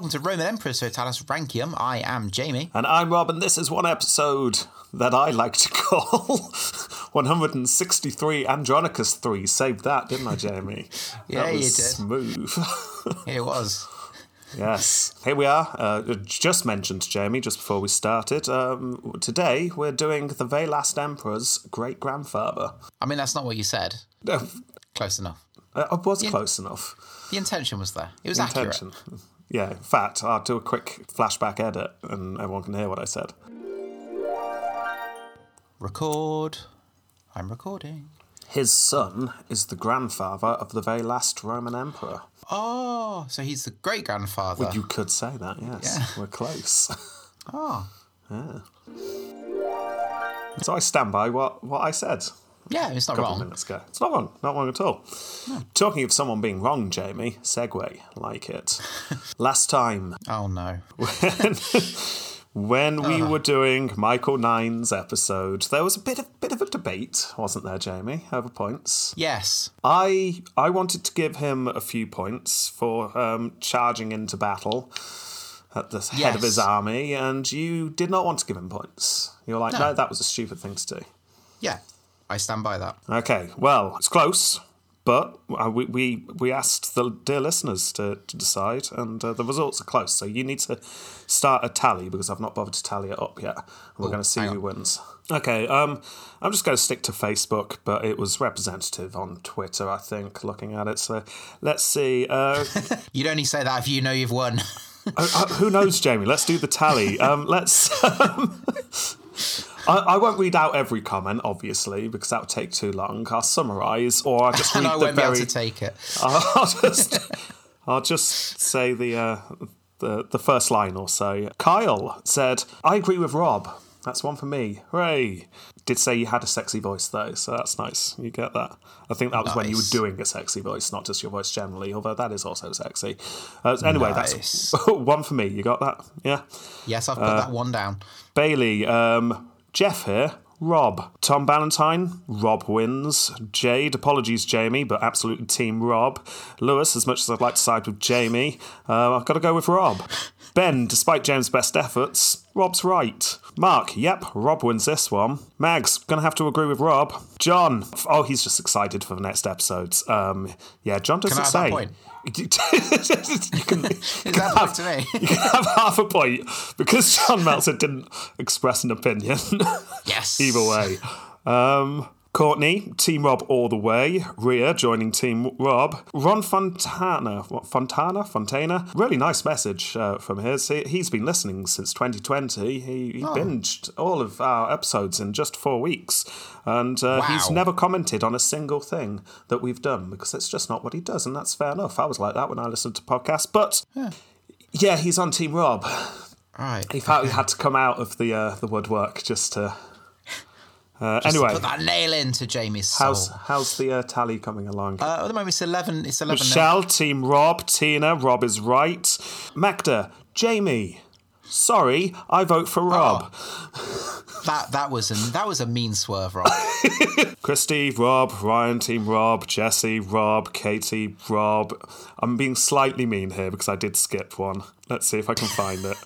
Welcome to Roman Emperors Totalus Rankium. I am Jamie. And I'm Rob, and this is one episode that I like to call 163 Andronicus 3. Saved that, didn't I, Jamie? yeah, that was you did. Smooth. It was. yes. Here we are. Uh, just mentioned, Jamie, just before we started. Um, today, we're doing the very last Emperor's great grandfather. I mean, that's not what you said. Uh, Close enough. I was close enough. The intention was there. It was accurate. Yeah, fat. I'll do a quick flashback edit and everyone can hear what I said. Record. I'm recording. His son is the grandfather of the very last Roman emperor. Oh, so he's the great grandfather. Well, You could say that, yes. Yeah. We're close. Oh, so I stand by what, what I said yeah, it's not a couple of wrong. minutes ago. It's not wrong, not wrong at all. Talking of someone being wrong, Jamie, segue, like it. Last time, Oh no. when, when we Uh-huh. were doing Michael Nine's episode, there was a bit of bit of a debate, wasn't there, Jamie, over points? Yes. I I wanted to give him a few points for um, charging into battle at the head of his army, and you did not want to give him points. You were like, no, No. that was a stupid thing to do. Yeah, I stand by that. Okay, well, it's close, but uh, we we, we asked the dear listeners to, to decide, and uh, the results are close. So you need to start a tally because I've not bothered to tally it up yet. We're going to see who wins. Okay, um, I'm just going to stick to Facebook, but it was representative on Twitter, I think, looking at it. So let's see. Uh, You'd only say that if you know you've won. uh, who knows, Jamie? Let's do the tally. Um, let's. Um, I, I won't read out every comment, obviously, because that would take too long. I'll summarise, or I'll just read and I the won't be very. able to take it. I'll just, I'll just say the, uh, the the first line or so. Kyle said, "I agree with Rob. That's one for me. Hooray!" Did say you had a sexy voice though, so that's nice. You get that. I think that was when you were doing a sexy voice, not just your voice generally. Although that is also sexy. Uh, anyway, that's one for me. You got that? Yeah. Yes, I've put Uh, that one down. Bailey, um, Jeff here, Rob. Tom Ballantyne, Rob wins. Jade, apologies, Jamie, but absolutely team Rob. Lewis, as much as I'd like to side with Jamie, uh, I've got to go with Rob. Ben, despite James' best efforts, Rob's right. Mark, yep, Rob wins this one. Mags, gonna have to agree with Rob. John, oh, he's just excited for the next episodes. Um, yeah, John doesn't say. you can, Is that a to me? you can have half a point because John Meltzer didn't express an opinion. Yes. Either way. Um, Courtney, Team Rob all the way. Ria joining Team Rob. Ron Fontana, what, Fontana, Fontana. Really nice message uh, from his. He, he's been listening since 2020. He, he binged all of our episodes in just four weeks, and uh, he's never commented on a single thing that we've done because it's just not what he does, and that's fair enough. I was like that when I listened to podcasts, but yeah, he's on Team Rob. Right. He felt he had to come out of the uh, the woodwork just to. Uh, anyway, Put that nail into Jamie's soul. how's how's the uh, tally coming along? Uh, at the moment, it's eleven. It's eleven. now. Michelle, Team Rob, Tina, Rob is right. Magda, Jamie. Sorry, I vote for Rob. That that was a that was a mean swerve, Rob. Christy, Rob, Ryan, Team Rob, Jesse, Rob, Katie, Rob. I'm being slightly mean here because I did skip one. Let's see if I can find it.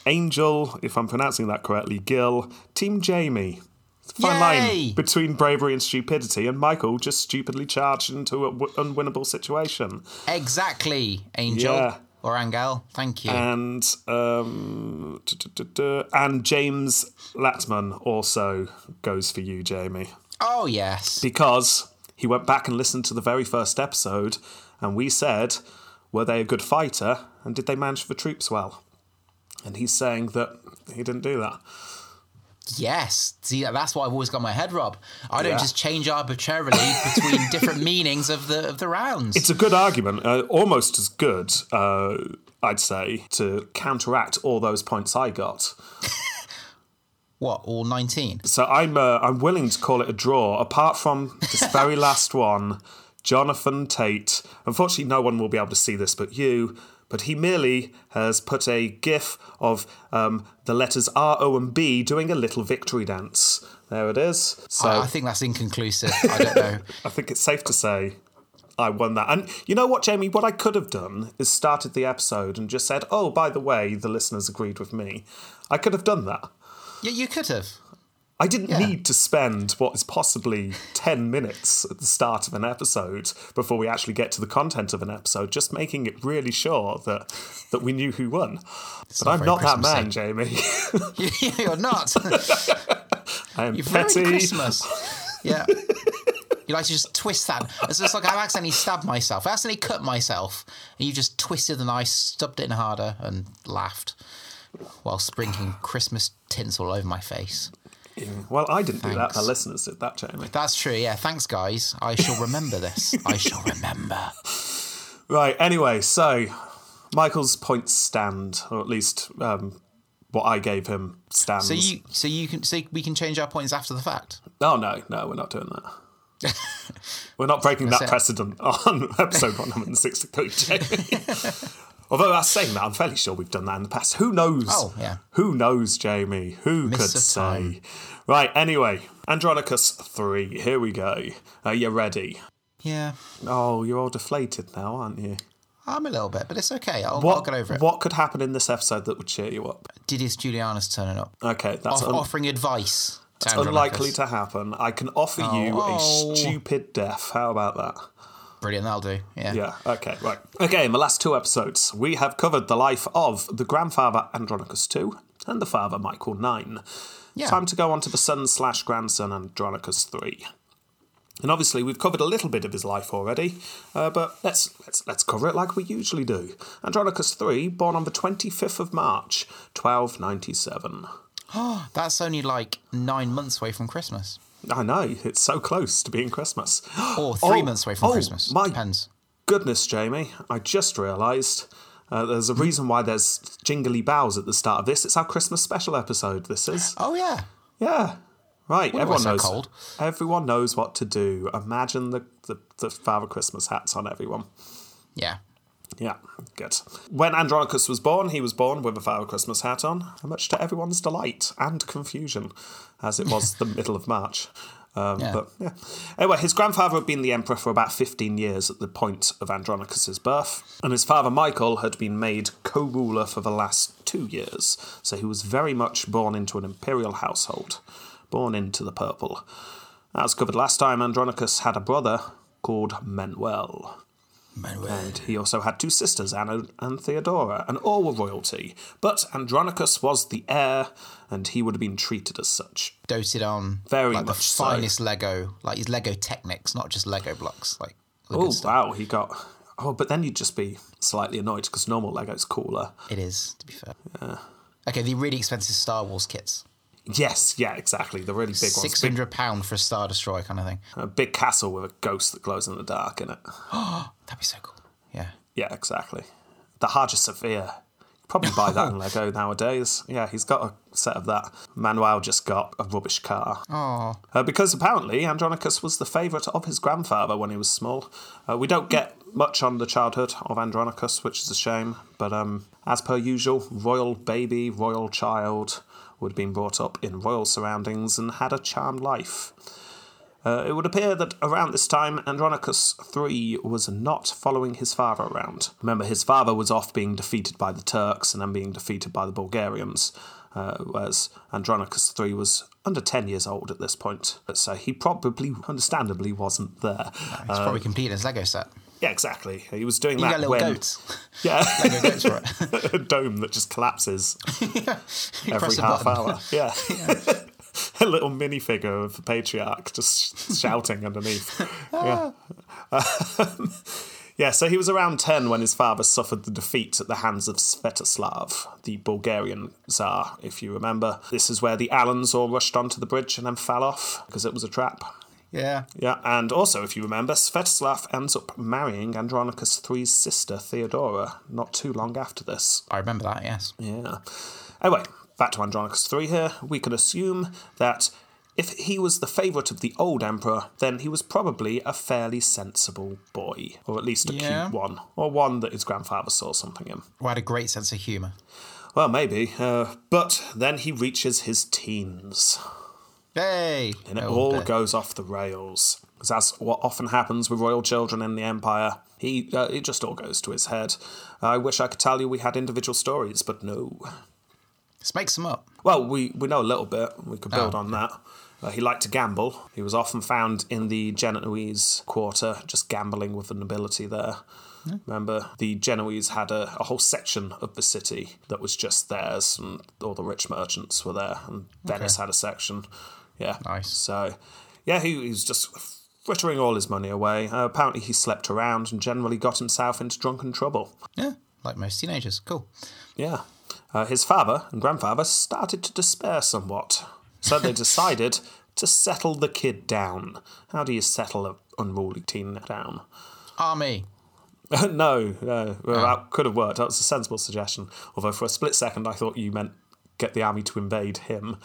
Angel, if I'm pronouncing that correctly, Gil, Team Jamie. Fine Yay! line between bravery and stupidity, and Michael just stupidly charged into an unwinnable situation. exactly, Angel Yeah. or Angel. Thank you. And um, and James Latman also goes for you, Jamie. oh yes. because he went back and listened to the very first episode, and we said, were they a good fighter, and did they manage the troops well? And he's saying that he didn't do that. Yes. See, that's why I've always got my head, Rob. I don't Yeah. just change arbitrarily between different meanings of the of the rounds. It's a good argument, uh, almost as good, uh, I'd say, to counteract all those points I got. what? All nineteen? So I'm uh, I'm willing to call it a draw, apart from this very last one, Jonathan Tate. Unfortunately, no one will be able to see this but you. But he merely has put a GIF of um, the letters R, O, and B doing a little victory dance. There it is. So I, I think that's inconclusive. I don't know. I think it's safe to say I won that. And you know what, Jamie? What I could have done is started the episode and just said, oh, by the way, the listeners agreed with me. I could have done that. Yeah, you could have. I didn't Yeah. need to spend what is possibly 10 minutes at the start of an episode before we actually get to the content of an episode, just making it really sure that, that we knew who won. but not I'm not that man. Jamie. You're not. I am You're petty. very Christmas. Yeah. You like to just twist that. It's just like I've accidentally stabbed myself. I accidentally cut myself, and you just twisted the knife, stubbed it in harder, and laughed while sprinkling Christmas tinsel all over my face. Well, I didn't do that. Thanks. Our listeners did that, Jamie. That's true. Yeah. Thanks, guys. I shall remember this. I shall remember. Right. Anyway, so Michael's points stand, or at least um, what I gave him stands. So you, so you can, so we can change our points after the fact. Oh no, no, we're not doing that. we're not breaking that it. precedent on episode 163, Jamie. Although I saying that, I'm fairly sure we've done that in the past. Who knows? Oh, yeah. Who knows, Jamie? Who Mists could say? time. Right. Anyway, Andronicus three. Here we go. Uh, Are you ready? Yeah. Oh, you're all deflated now, aren't you? I'm a little bit, but it's okay. I'll, I'll What, get over it. what could happen in this episode that would cheer you up? Didius Julianus turning up, Okay, that's Off- un- offering advice. It's unlikely to happen. I can offer you Oh. a stupid death. How about that? Brilliant, that'll do. Yeah. Yeah, okay, right. Okay, in the last two episodes, we have covered the life of the grandfather Andronicus II and the father Michael IX. Yeah. Time to go on to the son slash grandson Andronicus III. And obviously, we've covered a little bit of his life already, uh, but let's, let's let's cover it like we usually do. Andronicus III, born on the 25th of March, 1297. That's only like nine months away from Christmas. I know, it's so close to being Christmas. Or three Oh, months away from oh, Christmas. my Depends. Goodness, Jamie, I just realised uh, there's a reason why there's jingly bells at the start of this. It's our Christmas special episode, this is. Oh, yeah. Yeah. Right, Wonder everyone knows. cold. Everyone knows what to do. Imagine the, the, the Father Christmas hats on everyone. Yeah. Yeah, good. When Andronicus was born, he was born with a Father Christmas hat on, much to everyone's delight and confusion, as it was the middle of March. Um, Yeah. But yeah. Anyway, his grandfather had been the emperor for about 15 years at the point of Andronicus's birth, and his father Michael had been made co ruler for the last two years, so he was very much born into an imperial household, born into the purple. As covered last time, Andronicus had a brother called Manuel. And he also had two sisters, Anna and Theodora, and all were royalty. But Andronicus was the heir, and he would have been treated as such. Doted on Very like the much so. finest Lego, like his Lego Technics, not just Lego blocks. Like the Oh, wow, he got. Oh, but then you'd just be slightly annoyed because normal Lego's cooler. It is, to be fair. Yeah. Okay, the really expensive Star Wars kits. Yes, yeah, exactly. The really big ones. Six hundred pound for a Star Destroyer kind of thing. a big castle with a ghost that glows in the dark in it. That'd be so cool. Yeah. Yeah, exactly. The Hagia Sophia. Probably buy that in Lego nowadays. Yeah, he's got a set of that. Manuel just got a rubbish car. Oh, Uh, because apparently Andronicus was the favourite of his grandfather when he was small. Uh, we don't get much on the childhood of Andronicus, which is a shame. But um, as per usual, royal baby, royal child, would have been brought up in royal surroundings and had a charmed life. Uh, it would appear that around this time, Andronicus III was not following his father around. Remember, his father was off being defeated by the Turks and then being defeated by the Bulgarians, uh, whereas Andronicus III was under 10 years old at this point. So he probably, understandably, wasn't there. he's probably completed his Lego set. Yeah, exactly. He was doing You that little when. goats. Yeah, goats a dome that just collapses You every half hour. Yeah. a little minifigure of the patriarch just shouting underneath. Yeah. Um, yeah, so he was around 10 when his father suffered the defeat at the hands of Svetoslav, the Bulgarian Tsar, if you remember. This is where the Alans all rushed onto the bridge and then fell off because it was a trap. Yeah. Yeah, and also, if you remember, Svetoslav ends up marrying Andronicus III's sister, Theodora, not too long after this. I remember that. Yes. Yeah. Anyway, back to Andronicus III here. We can assume that if he was the favourite of the old emperor, then he was probably a fairly sensible boy, or at least a Yeah. cute one, or one that his grandfather saw something in. Who had a great sense of humour. Well, maybe, uh, but then he reaches his teens, Hey. and it all but- goes off the rails. Because that's what often happens with royal children in the Empire. He, uh, it just all goes to his head. I wish I could tell you we had individual stories, but no. Let's make some up. Well, we, we know a little bit. We could build Oh. on that. Uh, he liked to gamble. He was often found in the Genoese quarter, just gambling with the nobility there. Remember, the Genoese had a, a whole section of the city that was just theirs, and all the rich merchants were there, and Venice had a section. Yeah. Nice. So, yeah, he, he was just frittering all his money away. Uh, apparently, he slept around and generally got himself into drunken trouble. Yeah, like most teenagers. Cool. Yeah. Uh, his father and grandfather started to despair somewhat, so they decided to settle the kid down. How do you settle an unruly teen down? Army. no, no, well, that could have worked. That was a sensible suggestion. Although for a split second, I thought you meant get the army to invade him.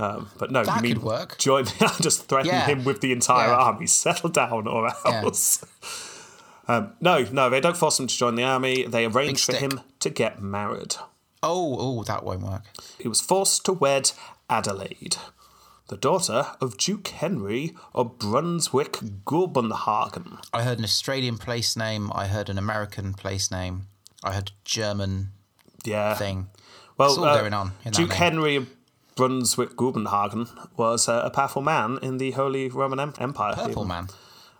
Um, but no, That you mean could work. join, just threaten Yeah. him with the entire Yeah. army. Settle down, or else. Um, no, no, they don't force him to join the army. They arrange for him to get married. Oh, oh, that won't work. He was forced to wed Adelaide, the daughter of Duke Henry of Brunswick Gulbenhagen. I heard an Australian place name. I heard an American place name. I heard a German Yeah. thing. Well, It's all uh, going on Duke. Henry of Brunswick-Grubenhagen was uh, a powerful man in the Holy Roman Empire. Purple even. man.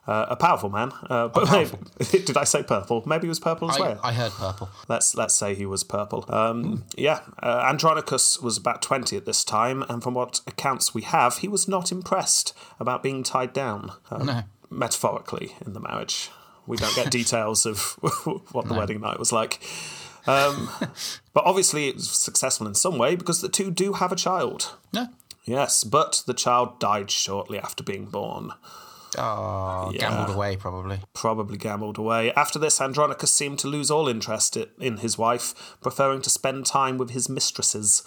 Uh, a powerful man. Uh, but powerful. maybe- did I say purple? Maybe he was purple as I, well. I heard purple. Let's let's say he was purple. Um, yeah, uh, Andronicus was about twenty at this time, and from what accounts we have, he was not impressed about being tied down. Um, No. Metaphorically in the marriage, we don't get details of what the wedding night was like. Um, but obviously, it was successful in some way because the two do have a child. Yeah. Yes, but the child died shortly after being born. Oh, gambled away probably. probably gambled away. After this, Andronicus seemed to lose all interest in his wife, preferring to spend time with his mistresses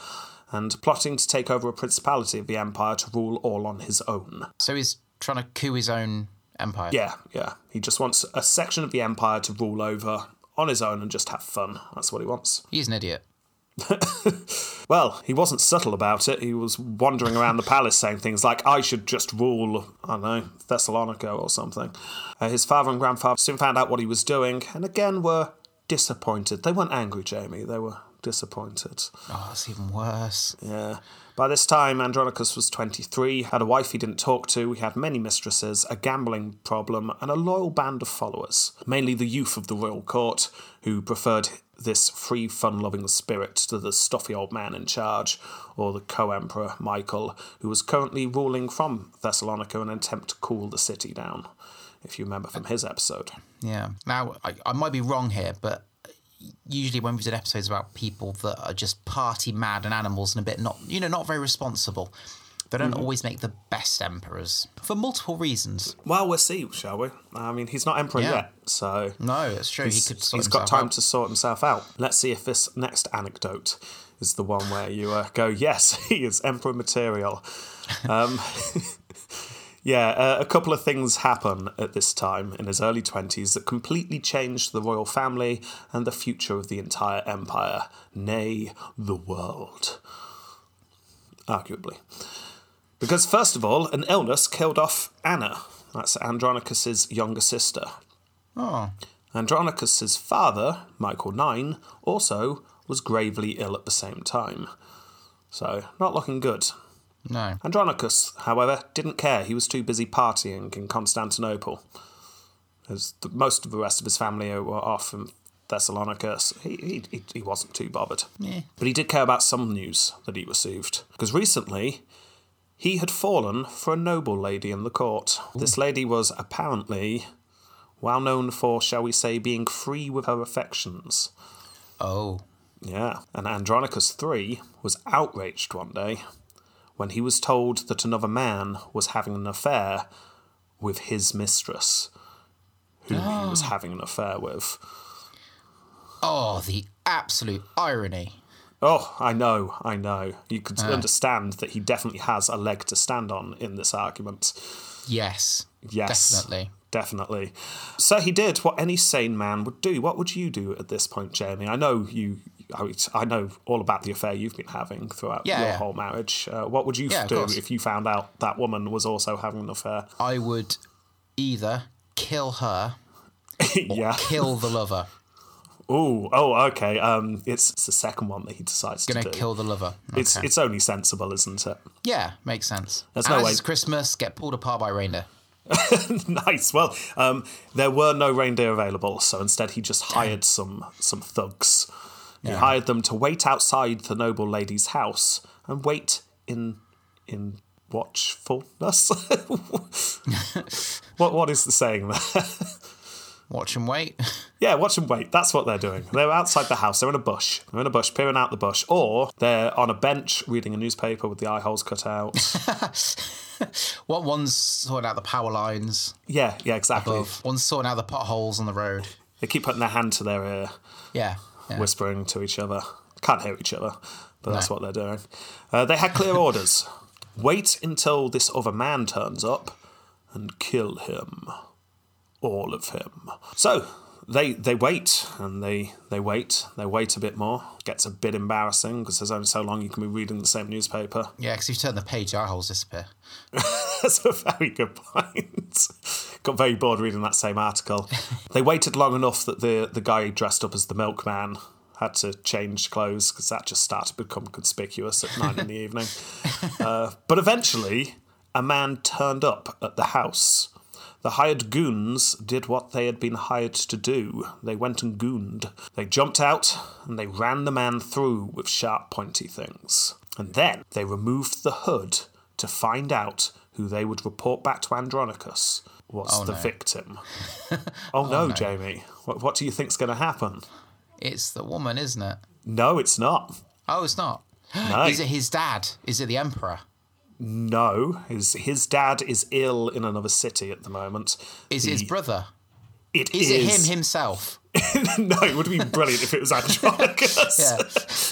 and plotting to take over a principality of the empire to rule all on his own. So he's trying to coup his own empire. Yeah, yeah. He just wants a section of the empire to rule over on his own and just have fun. That's what he wants. He's an idiot. Well, he wasn't subtle about it. He was wandering around the palace saying things like, I should just rule, I don't know, Thessalonica or something. Uh, his father and grandfather soon found out what he was doing and again were disappointed. They weren't angry, Jamie. They were disappointed. Oh, it's even worse. Yeah. By this time, Andronicus was 23, had a wife he didn't talk to, he had many mistresses, a gambling problem, and a loyal band of followers, mainly the youth of the royal court, who preferred this free, fun loving spirit to the stuffy old man in charge, or the co emperor Michael, who was currently ruling from Thessalonica in an attempt to cool the city down, if you remember from his episode. Yeah. Now, I, I might be wrong here, but usually when we did episodes about people that are just party mad and animals and a bit not, you know, not very responsible, they don't always make the best emperors for multiple reasons. Well, we'll see, shall we? I mean, he's not emperor Yeah. yet, so. No, it's true. He's, he could he's got time out. to sort himself out. Let's see if this next anecdote is the one where you uh, go, yes, he is emperor material. Um, yeah, uh, a couple of things happen at this time in his early 20s that completely changed the royal family and the future of the entire empire, nay, the world. Arguably. Because, first of all, an illness killed off Anna. That's Andronicus's younger sister. Oh, Andronicus's father, Michael Nine, also was gravely ill at the same time. So, not looking good. No. Andronicus, however, didn't care. He was too busy partying in Constantinople. As the, most of the rest of his family were off in Thessalonica, so he, he, he, wasn't too bothered. Yeah. But he did care about some news that he received. Because recently, he had fallen for a noble lady in the court. This lady was apparently well known for, shall we say, being free with her affections. Oh, Yeah, and Andronicus III was outraged one day when he was told that another man was having an affair with his mistress, who he was ah. having an affair with. oh, the absolute irony. Oh, I know, I know. You could ah. understand that he definitely has a leg to stand on in this argument. Yes, Yes. definitely. Definitely. So he did what any sane man would do. What would you do at this point, Jamie? I know you. I know all about the affair you've been having throughout Yeah, your yeah. whole marriage. Uh, what would you Yeah, do if you found out that woman was also having an affair? I would either kill her yeah. kill the lover. Ooh, oh, okay. Um, it's, it's the second one that he decides Gonna to do. kill the lover. It's Okay. it's only sensible, isn't it? yeah, makes sense. There's no as way- it's Christmas, get pulled apart by reindeer. nice. Well, um, there were no reindeer available, so instead he just hired some some thugs. He Yeah. hired them to wait outside the noble lady's house and wait in in watchfulness. what what is the saying there? Watch and wait. yeah, watch and wait. That's what they're doing. They're outside the house. They're in a bush. They're in a bush, peering out the bush, or they're on a bench reading a newspaper with the eye holes cut out. What one's sorting out the power lines yeah, yeah, exactly. above. One's sorting out the potholes on the road. They keep putting their hand to their ear. Yeah. Yeah. whispering to each other. Can't hear each other, but that's what they're doing. Uh, they had clear orders. Wait until this other man turns up and kill him. All of him. So they they wait and they they wait. They wait a bit more. Gets a bit embarrassing because there's only so long you can be reading the same newspaper. Yeah, because you turn the page, eye holes disappear. That's a very good point. Got very bored reading that same article. they waited long enough that the, the guy dressed up as the milkman had to change clothes because that just started to become conspicuous at nine in the evening. Uh, but eventually, a man turned up at the house. The hired goons did what they had been hired to do. They went and gooned. They jumped out and they ran the man through with sharp, pointy things. And then they removed the hood to find out who they would report back to Andronicus was Oh, the no. victim. oh, oh no, Jamie. What, what do you think's going to happen? It's the woman, isn't it? No, it's not. Oh, it's not. No. Is it his dad? Is it the emperor? No, his his dad is ill in another city at the moment. Is it his brother? It Is, it him himself? no, it would have been brilliant if it was Andronicus.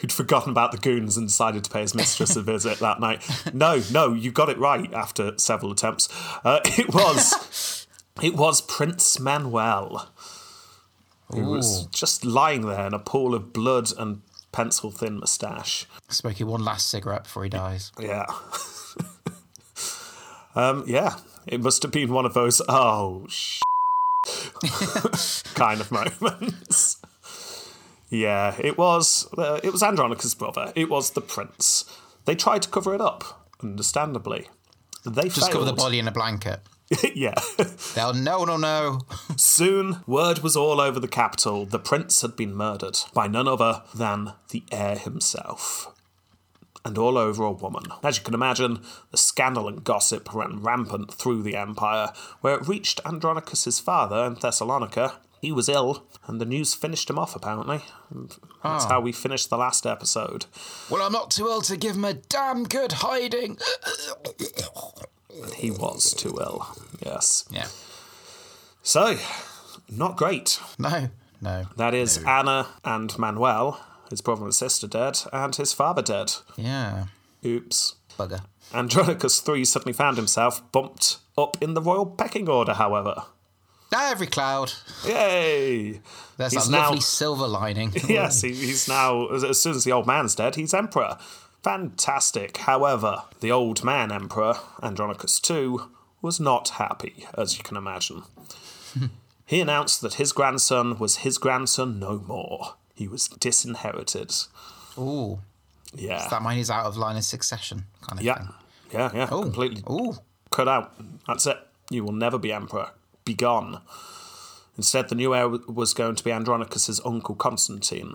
Who'd forgotten about the goons and decided to pay his mistress a visit that night. No, no, you got it right after several attempts. Uh, it was, it was Prince Manuel, who was just lying there in a pool of blood and pencil-thin moustache. Smoking one last cigarette before he dies. Yeah. um, yeah, it must have been one of those, oh, sh- kind of moments. Yeah, it was. Uh, it was Andronicus' brother. It was the prince. They tried to cover it up, understandably. They Just failed. cover the body in a blanket. yeah. They'll no, no, no. Soon, word was all over the capital. The prince had been murdered by none other than the heir himself. And all over a woman. As you can imagine, the scandal and gossip ran rampant through the empire, where it reached Andronicus's father in Thessalonica. He was ill, and the news finished him off, apparently. That's Oh. how we finished the last episode. Well, I'm not too ill to give him a damn good hiding. He was too ill, yes. yeah. So, not great. No, no. That is Anna and Manuel, his brother and sister dead, and his father dead. Yeah. Oops. Bugger. Andronicus III suddenly found himself bumped up in the royal pecking order, however. Every cloud. Yay! There's He's that now- lovely silver lining. Yes, he, he's now, as soon as the old man's dead, he's emperor. Fantastic. However, the old man emperor, Andronicus II, was not happy, as you can imagine. he announced that his grandson was his grandson no more. He was disinherited. Ooh. Yeah. That mine is out of line of succession kind of yeah. thing. Yeah, yeah. Ooh. Completely Ooh. cut out. That's it. You will never be emperor. Be gone. Instead, the new heir was going to be Andronicus's uncle Constantine,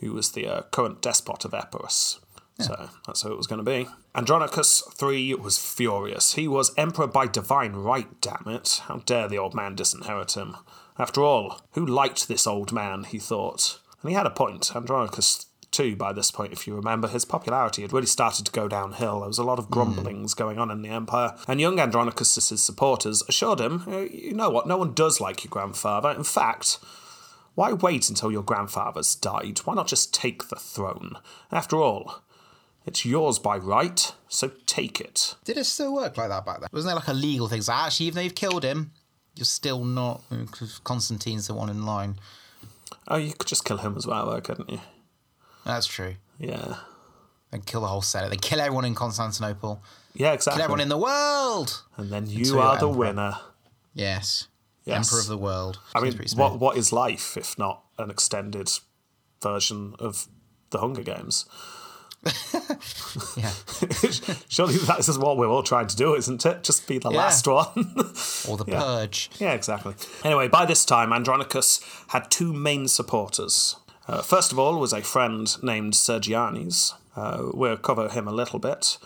who was the uh, current despot of Epirus. So that's who it was going to be. Andronicus III was furious. He was emperor by divine right, damn it. How dare the old man disinherit him? After all, who liked this old man, he thought. And he had a point. Andronicus II, by this point, if you remember, his popularity had really started to go downhill. There was a lot of grumblings going on in the empire. And young Andronicus' supporters assured him, "Uh, you know what, no one does like your grandfather. In fact, why wait until your grandfather's died? Why not just take the throne? After all, it's yours by right, so take it. Did it still work like that back then? Wasn't there like a legal thing? So actually, even though you've killed him, you're still not. Constantine's the one in line. Oh, you could just kill him as well, though, couldn't you? That's true. Yeah. Then kill the whole Senate. Then kill everyone in Constantinople. Yeah, exactly. Kill everyone in the world. and then you Until are the emperor. winner. Yes. Yes. Emperor of the world. I Seems mean, what what is life if not an extended version of the Hunger Games? Yeah. Surely that is what we're all trying to do, isn't it? Just be the Yeah. last one. Or the purge. yeah, exactly. Anyway, by this time, Andronicus had two main supporters. Uh, first of all was a friend named Sergianes. Uh, we'll cover him a little bit.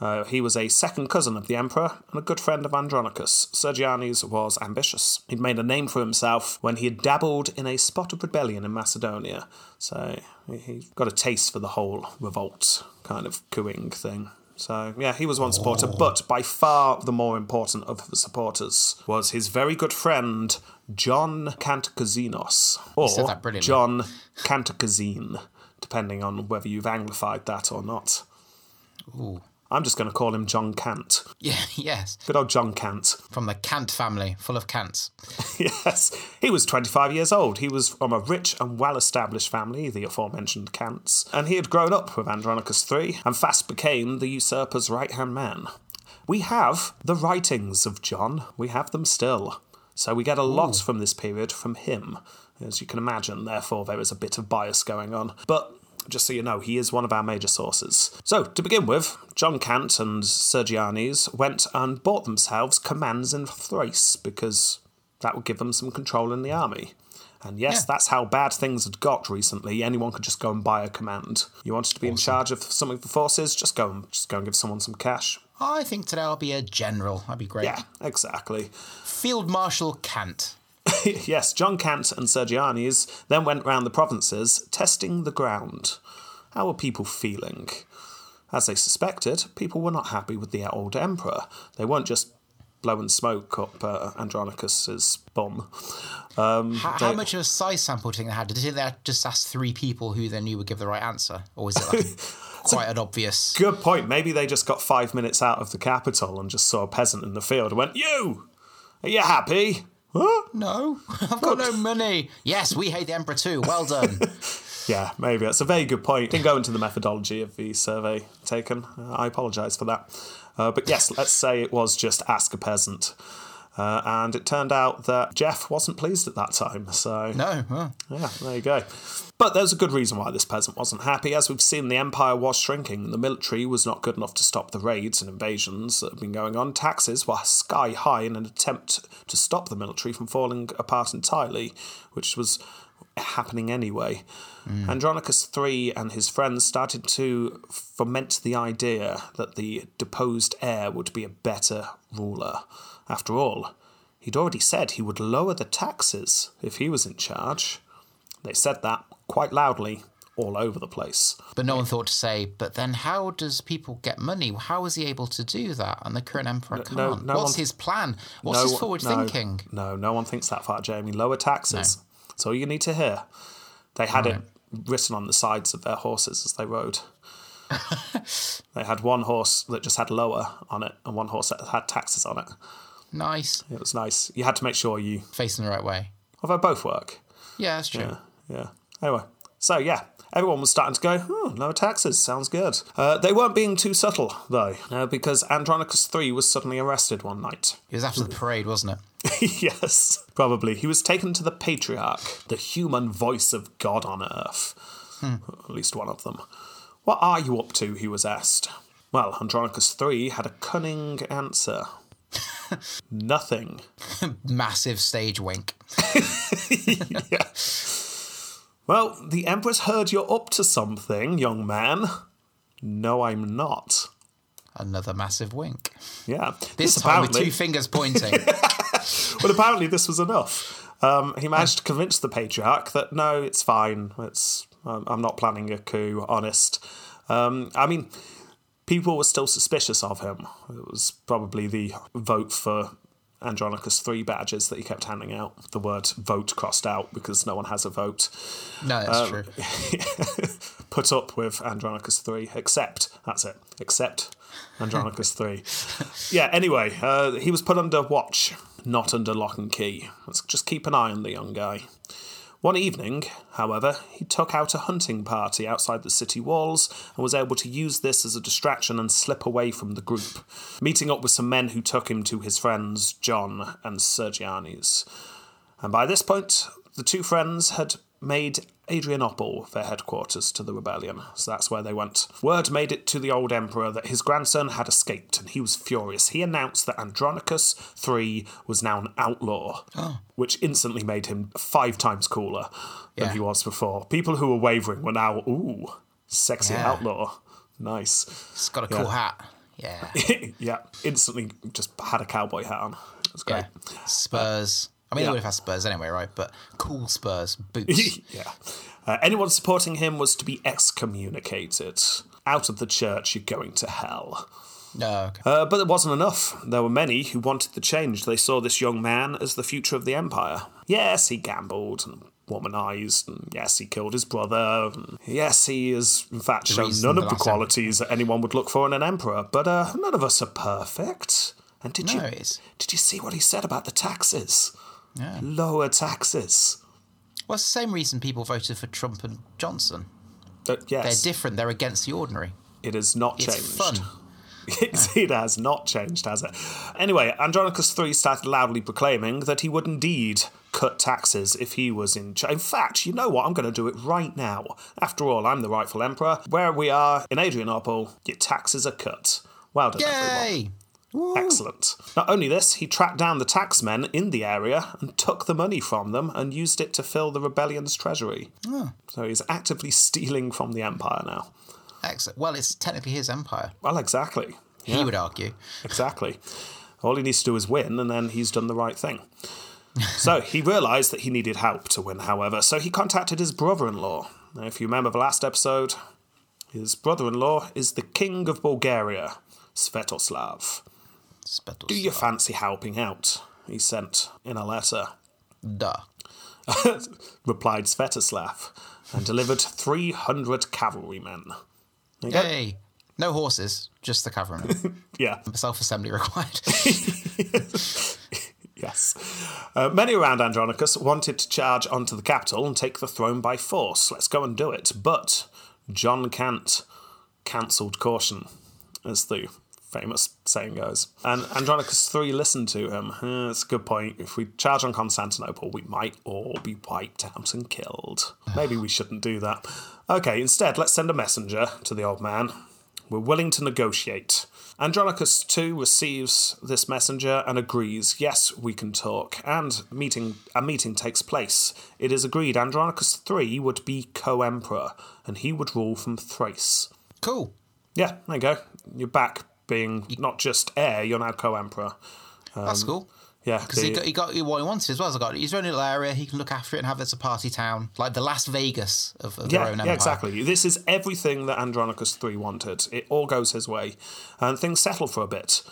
Uh, he was a second cousin of the emperor and a good friend of Andronicus. Sergianes was ambitious. He'd made a name for himself when he had dabbled in a spot of rebellion in Macedonia. So he- got a taste for the whole revolt kind of cooing thing. So, yeah, he was one supporter, but by far the more important of the supporters was his very good friend, John Cantacuzzinos. Or. John Cantacuzene, depending on whether you've anglified that or not. Ooh. I'm just going to call him John Cant. Yeah, yes. Good old John Cant. From the Kant family, full of Kants. yes, he was 25 years old. He was from a rich and well established family, the aforementioned Cants, and he had grown up with Andronicus III and fast became the usurper's right hand man. We have the writings of John, we have them still. So we get a lot from this period from him. As you can imagine, therefore, there is a bit of bias going on. But just so you know, he is one of our major sources. So, to begin with, John Cant and Sergianes went and bought themselves commands in Thrace because that would give them some control in the army. And yes, Yeah. that's how bad things had got recently. Anyone could just go and buy a command. You wanted to be in charge of some of the forces, just go and just go and give someone some cash. I think today I'll be a general. That'd be great. Yeah, exactly. Field Marshal Kant. yes, John Cant and Sergianes then went round the provinces testing the ground. How were people feeling? As they suspected, people were not happy with the old emperor. They weren't just blowing smoke up uh, Andronicus's bum. Um, How, how much of a size sample do you think they had? Did they just ask three people who they knew would give the right answer? Or was it like quite an obvious. Good point. Maybe they just got five minutes out of the capital and just saw a peasant in the field and went, You! Are you happy? Huh? No, I've got no money. Yes, we hate the Emperor too. Well done. Yeah, maybe. That's a very good point. Didn't go into the methodology of the survey taken. Uh, I apologise for that. Uh, but yes, let's say it was just ask a peasant. Uh, and it turned out that Jeff wasn't pleased at that time. So, No, well, yeah, there you go. But there's a good reason why this peasant wasn't happy. As we've seen, the empire was shrinking, and the military was not good enough to stop the raids and invasions that had been going on. Taxes were sky high in an attempt to stop the military from falling apart entirely, which was happening anyway. Andronicus III and his friends started to foment the idea that the deposed heir would be a better ruler. After all, he'd already said he would lower the taxes if he was in charge. They said that quite loudly all over the place. but no one thought to say. But then, how does people get money? How is he able to do that? And the current emperor can't. no- no What's his plan? What's No- his forward no, thinking? No, no one thinks that far, Jamie. Lower taxes. That's all you need to hear. They had it written on the sides of their horses as they rode. they had one horse that just had lower on it and one horse that had taxes on it. Nice, It was nice. You had to make sure you, facing the right way. although both work. Yeah, that's true. Yeah, yeah. Anyway, so yeah, everyone was starting to go, oh, lower taxes, sounds good. Uh, they weren't being too subtle, though, uh, because Andronicus III was suddenly arrested one night. It was after the parade, wasn't it? yes, probably. He was taken to the Patriarch, the human voice of God on earth. At least one of them. What are you up to? he was asked. Well, Andronicus III had a cunning answer. Nothing. Massive stage wink. yeah. Well, the Empress heard you're up to something, young man. No, I'm not. Another massive wink. Yeah. This time with two fingers pointing. well, apparently this was enough. Um, he managed to convince the patriarch that no, it's fine. It's I'm I'm not planning a coup. Honest. Um, I mean, people were still suspicious of him. It was probably the vote for Andronicus three badges that he kept handing out. The word "vote" crossed out because no one has a vote. No, that's true. Put up with Andronicus three, except that's it. Except Andronicus three. Yeah. Anyway, uh, he was put under watch, not under lock and key. Let's just keep an eye on the young guy. One evening, however, he took out a hunting party outside the city walls and was able to use this as a distraction and slip away from the group, meeting up with some men who took him to his friends John and Sergianis. And by this point, the two friends had made Adrianople their headquarters to the rebellion, so that's where they went. Word made it to the old emperor that his grandson had escaped, and he was furious. He announced that Andronicus III was now an outlaw, oh. which instantly made him five times cooler than Yeah. he was before. People who were wavering were now, ooh, sexy Yeah. outlaw. Nice. He's got a cool hat. Yeah. yeah, instantly just had a cowboy hat on. Was great. Yeah. Spurs. I mean, yeah. they would have had Spurs anyway, right? But cool Spurs boots. yeah. Uh, anyone supporting him was to be excommunicated. Out of the church, you're going to hell. no, okay. Uh, but it wasn't enough. There were many who wanted the change. They saw this young man as the future of the empire. Yes, he gambled and womanized, and yes, he killed his brother. Yes, he has, in fact, shown none of the qualities that anyone would look for in an emperor. But uh, none of us are perfect. And did No, you did you see what he said about the taxes? Yeah. Lower taxes. Well, it's the same reason people voted for Trump and Johnson. Uh, They're different. They're against the ordinary. it has not It's changed. fun. It, it has not changed, has it? Anyway, Andronicus III started loudly proclaiming that he would indeed cut taxes if he was in charge. In fact, you know what? I'm going to do it right now. After all, I'm the rightful emperor. Where we are in Adrianople, your taxes are cut. Well done, everyone. Woo. Excellent. Not only this, he tracked down the taxmen in the area and took the money from them and used it to fill the rebellion's treasury. Oh. So he's actively stealing from the empire now. Excellent. Well, it's technically his empire. Well, exactly. He would argue. Exactly. All he needs to do is win, and then he's done the right thing. so he realised that he needed help to win, however, so he contacted his brother in law. Now, if you remember the last episode, his brother in law is the King of Bulgaria, Svetoslav. Do you fancy helping out? He sent in a letter. Duh. Replied Svetoslav, and delivered 300 cavalrymen. There you go. Yay! No horses, just the cavalrymen. Yeah. Self-assembly required. Yes. Uh, many around Andronicus wanted to charge onto the capital and take the throne by force. Let's go and do it. But John Cant cancelled caution, as the famous saying goes. And Andronicus III listened to him. "Uh, that's a good point. If we charge on Constantinople, we might all be wiped out and killed. Maybe we shouldn't do that. Okay, instead, let's send a messenger to the old man. We're willing to negotiate. Andronicus II receives this messenger and agrees, yes, we can talk. And meeting a meeting takes place. It is agreed Andronicus III would be co-emperor, and he would rule from Thrace. cool. Yeah, there you go. You're back being not just heir, you're now co-emperor. That's um, cool. Yeah, Because he got, he got what he wanted as well. He's got his own little area. He can look after it and have it as a party town, like the Las Vegas of, of their Yeah, own empire. yeah, exactly. This is everything that Andronicus III wanted. It all goes his way, and things settle for a bit.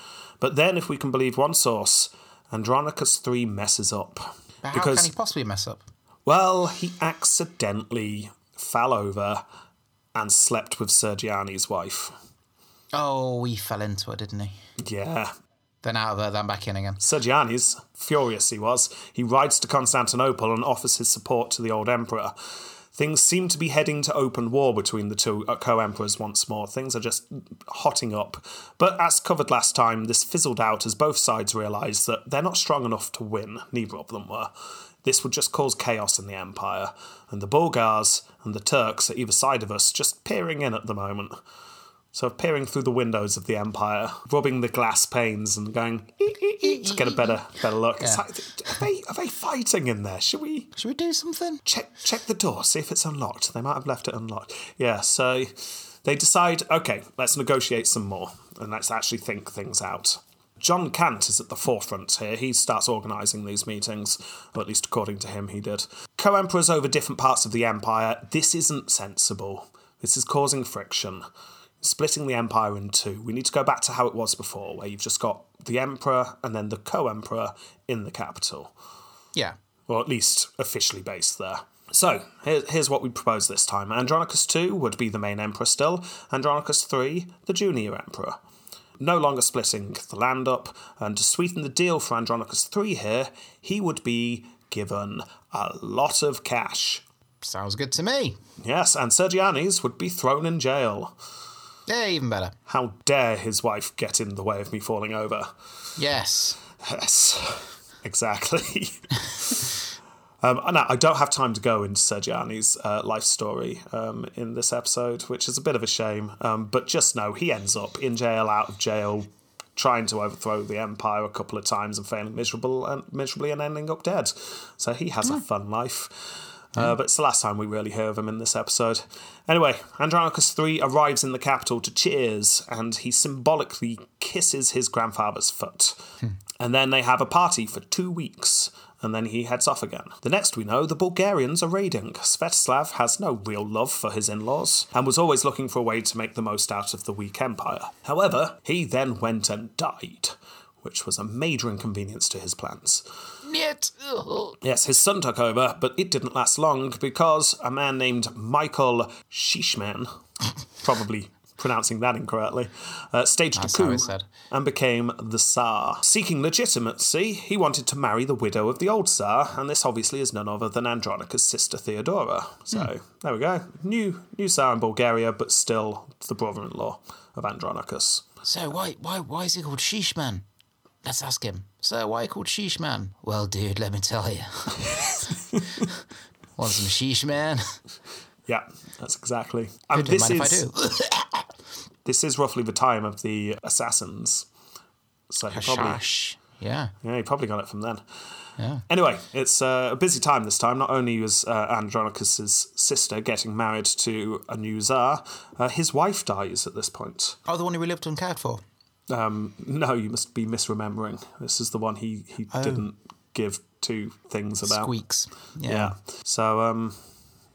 But then, if we can believe one source, Andronicus III messes up But how because, can he possibly mess up? well, he accidentally fell over and slept with Sergiani's wife. Oh, he fell into it, didn't he? Yeah, Then out of her, then back in again. Sergiani's furious he was. He rides to Constantinople and offers his support to the old emperor. Things seem to be heading to open war between the two uh, co emperors once more. Things are just hotting up. But as covered last time, this fizzled out as both sides realised that they're not strong enough to win. Neither of them were. This would just cause chaos in the empire, and the Bulgars and the Turks at either side of us just peering in at the moment. So peering through the windows of the empire, rubbing the glass panes and going to get a better better look. It's Yeah. like, are they are they fighting in there? Should we Should we do something? check check the door, see if it's unlocked? They might have left it unlocked. Yeah, so they decide, okay, let's negotiate some more and let's actually think things out. John Kant is at the forefront here. He starts organising these meetings, or at least according to him, he did. Co emperors over different parts of the empire. This isn't sensible. This is causing friction splitting the empire in two. We need to go back to how it was before, where you've just got the emperor and then the co-emperor in the capital, Yeah. or at least officially based there. So here, here's what we propose this time: Andronicus II would be the main emperor still, Andronicus III the junior emperor. No longer splitting the land up, and to sweeten the deal for Andronicus III here, he would be given a lot of cash. Sounds good to me. Yes, and Sergianis would be thrown in jail. Yeah, even better. How dare his wife get in the way of me falling over? Yes. Yes, exactly. um, no, I don't have time to go into Sergiani's uh, life story um, in this episode, which is a bit of a shame. Um, but just know he ends up in jail, out of jail, trying to overthrow the empire a couple of times and failing miserable and miserably and ending up dead. So he has a fun life. Uh, but it's the last time we really hear of him in this episode. Anyway, Andronicus III arrives in the capital to cheers, and he symbolically kisses his grandfather's foot. And then they have a party for two weeks, and then he heads off again. The next we know, the Bulgarians are raiding. Svetoslav has no real love for his in laws, and was always looking for a way to make the most out of the weak empire. However, he then went and died, which was a major inconvenience to his plans. Niet. Yes, his son took over, but it didn't last long because a man named Michael Shishman, probably pronouncing that incorrectly, uh, staged That's a coup said. and became the Tsar. Seeking legitimacy, he wanted to marry the widow of the old Tsar, and this obviously is none other than Andronicus' sister Theodora. So Hmm. there we go. New, new Tsar in Bulgaria, but still the brother-in-law of Andronicus. So why why why is he called Sheesh Man? Let's ask him. So why are you called Sheesh Man? Well, dude, let me tell you. Want some Sheesh Man? Yeah, that's exactly. Don't this is if I do. this is roughly the time of the assassins. So he probably, Yeah. yeah, he probably got it from then. Yeah. Anyway, it's uh, a busy time this time. Not only was uh, Andronicus' sister getting married to a new czar, uh, his wife dies at this point. Oh, the one who we lived and cared for. Um, no, you must be misremembering. This is the one he, he didn't give two things about. Squeaks. Yeah. Yeah. So, um,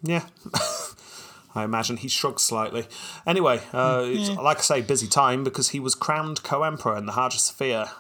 yeah. I imagine he shrugged slightly. Anyway, uh, it's, like I say, busy time because he was crowned co-emperor in the Hagia Sophia